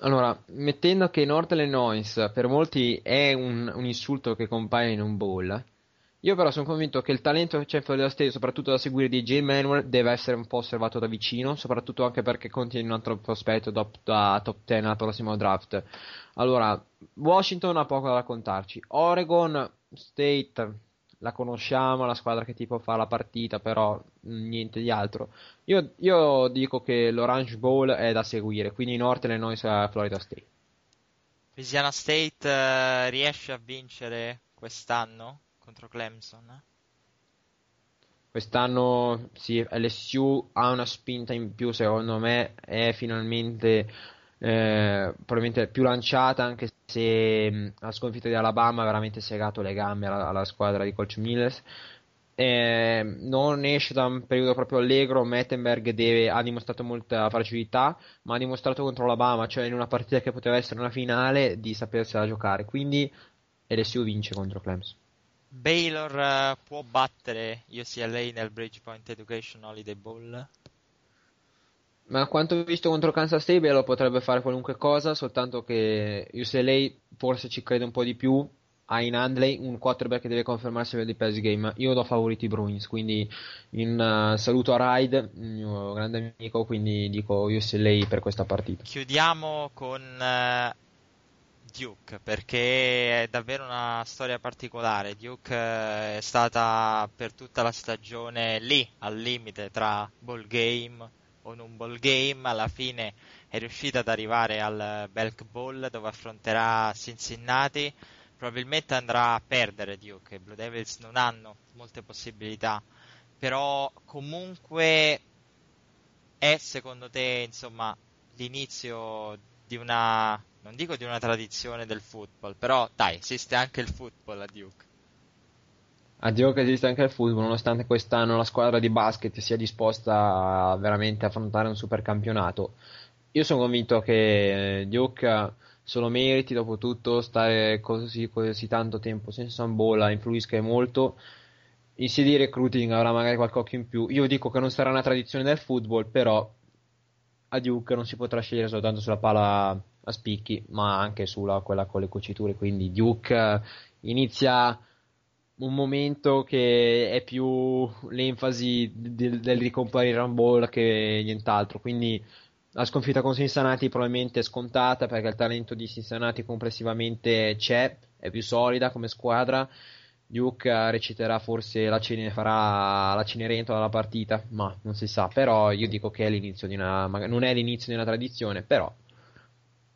Speaker 4: Allora, mettendo che Northern Illinois per molti è un, un insulto che compaia in un bowl io però sono convinto che il talento che c'è in Florida State, soprattutto da seguire di Jay Manuel, deve essere un po' osservato da vicino, soprattutto anche perché contiene un altro prospetto da, da top 10 al prossimo draft. Allora, Washington ha poco da raccontarci. Oregon State la conosciamo, la squadra che tipo fa la partita, però niente di altro. Io, io dico che l'Orange Bowl è da seguire, quindi Northern Illinois a Florida State.
Speaker 3: Louisiana State uh, riesce a vincere quest'anno? Contro Clemson.
Speaker 4: Quest'anno sì, LSU ha una spinta in più, secondo me, è finalmente eh, probabilmente più lanciata, anche se mh, la sconfitta di Alabama ha veramente segato le gambe alla, alla squadra di Coach Millers. Eh, non esce da un periodo proprio allegro. Mettenberg deve, ha dimostrato molta fragilità, ma ha dimostrato contro Alabama, cioè in una partita che poteva essere una finale, di sapersela giocare. Quindi LSU vince contro Clemson.
Speaker 3: Baylor uh, può battere UCLA nel Bridgepoint Education Holiday Bowl?
Speaker 4: Ma quanto visto contro Kansas State Baylor potrebbe fare qualunque cosa, soltanto che UCLA forse ci crede un po' di più. Ha in Handley un quarterback che deve confermarsi livello di pass game. Io do favoriti i Bruins, quindi in uh, saluto a Ride, il mio grande amico, quindi dico UCLA per questa partita.
Speaker 3: Chiudiamo con uh, Duke perché è davvero una storia particolare. Duke eh, è stata per tutta la stagione lì al limite tra ball game o non ball game. Alla fine è riuscita ad arrivare al Belk Bowl dove affronterà Cincinnati. Probabilmente andrà a perdere Duke. I Blue Devils non hanno molte possibilità, però comunque è secondo te insomma l'inizio di una non dico di una tradizione del football, però dai, esiste anche il football a Duke.
Speaker 4: A Duke esiste anche il football, nonostante quest'anno la squadra di basket sia disposta a veramente affrontare un super campionato. Io sono convinto che Duke se lo meriti, dopo tutto, stare così, così tanto tempo senza un bolla influisca molto. In di recruiting avrà magari occhio in più. Io dico che non sarà una tradizione del football, però a Duke non si potrà scegliere soltanto sulla pala a spicchi, ma anche sulla quella con le cuciture. Quindi Duke eh, inizia un momento che è più l'enfasi del, del ricomparire ball che nient'altro. Quindi la sconfitta con Cincinnati probabilmente è scontata perché il talento di Cincinnati complessivamente c'è, è più solida come squadra. Duke reciterà forse la, cene, farà la Cenerentola alla partita, ma non si sa. Però io dico che è l'inizio di una, non è l'inizio di una tradizione, però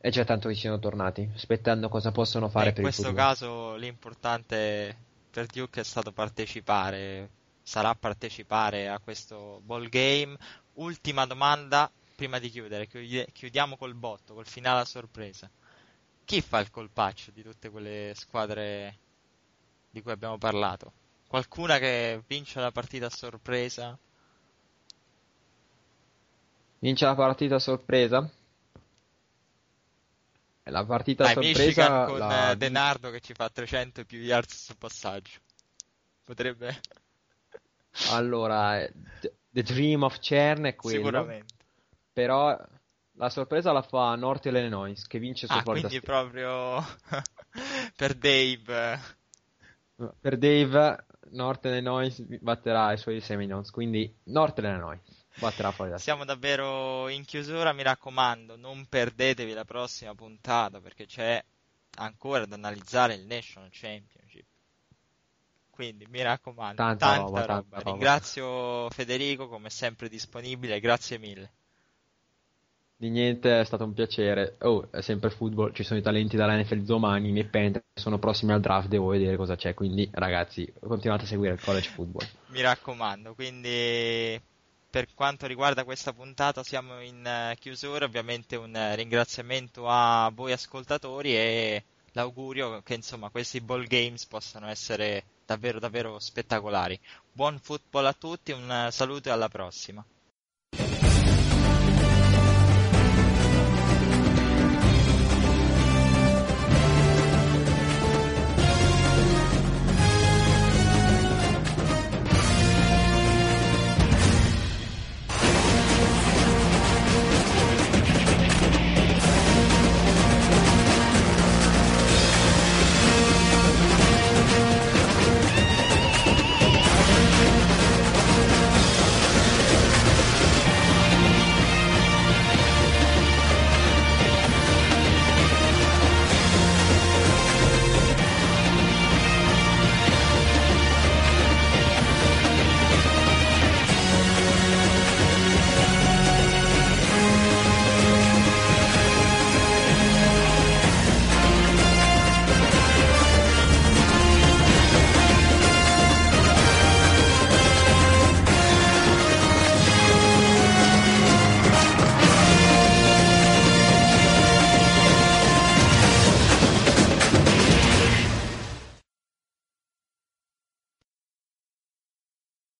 Speaker 4: è già tanto che siano tornati, aspettando cosa possono fare per
Speaker 3: il futuro. In questo caso l'importante per Duke è stato partecipare, sarà partecipare a questo ball game. Ultima domanda prima di chiudere, chiudiamo col botto, col finale a sorpresa. chi fa il colpaccio di tutte quelle squadre di cui abbiamo parlato? Qualcuna che vince la partita a sorpresa?
Speaker 4: Vince la partita a sorpresa? La partita
Speaker 3: Dai,
Speaker 4: sorpresa
Speaker 3: Michigan con
Speaker 4: la-
Speaker 3: eh, Denardo che ci fa 300 e più yards sul passaggio. Potrebbe...
Speaker 4: Allora, eh, The the Dream of Cern è quello,
Speaker 3: Sicuramente.
Speaker 4: però la sorpresa la fa North Illinois che vince su
Speaker 3: Ah,
Speaker 4: Florida
Speaker 3: quindi
Speaker 4: State.
Speaker 3: proprio per Dave.
Speaker 4: Per Dave, North Illinois batterà i suoi Seminoles, quindi North Illinois batterà Florida State.
Speaker 3: Siamo davvero in chiusura, mi raccomando, non perdetevi la prossima puntata perché c'è ancora da analizzare il National Championship. Quindi mi raccomando,
Speaker 4: Tanta
Speaker 3: tanta,
Speaker 4: roba,
Speaker 3: roba.
Speaker 4: tanta roba.
Speaker 3: Ringrazio Federico come sempre disponibile, grazie mille.
Speaker 4: Di niente, è stato un piacere. Oh, è sempre football, ci sono i talenti dalla NFL domani, i miei Panthers sono prossimi al draft, devo vedere cosa c'è, quindi ragazzi, continuate a seguire il college football.
Speaker 3: Mi raccomando, quindi per quanto riguarda questa puntata siamo in eh, chiusura, ovviamente un eh, ringraziamento a voi ascoltatori e l'augurio che insomma questi ball games possano essere davvero davvero spettacolari. Buon football a tutti, un eh, saluto e alla prossima.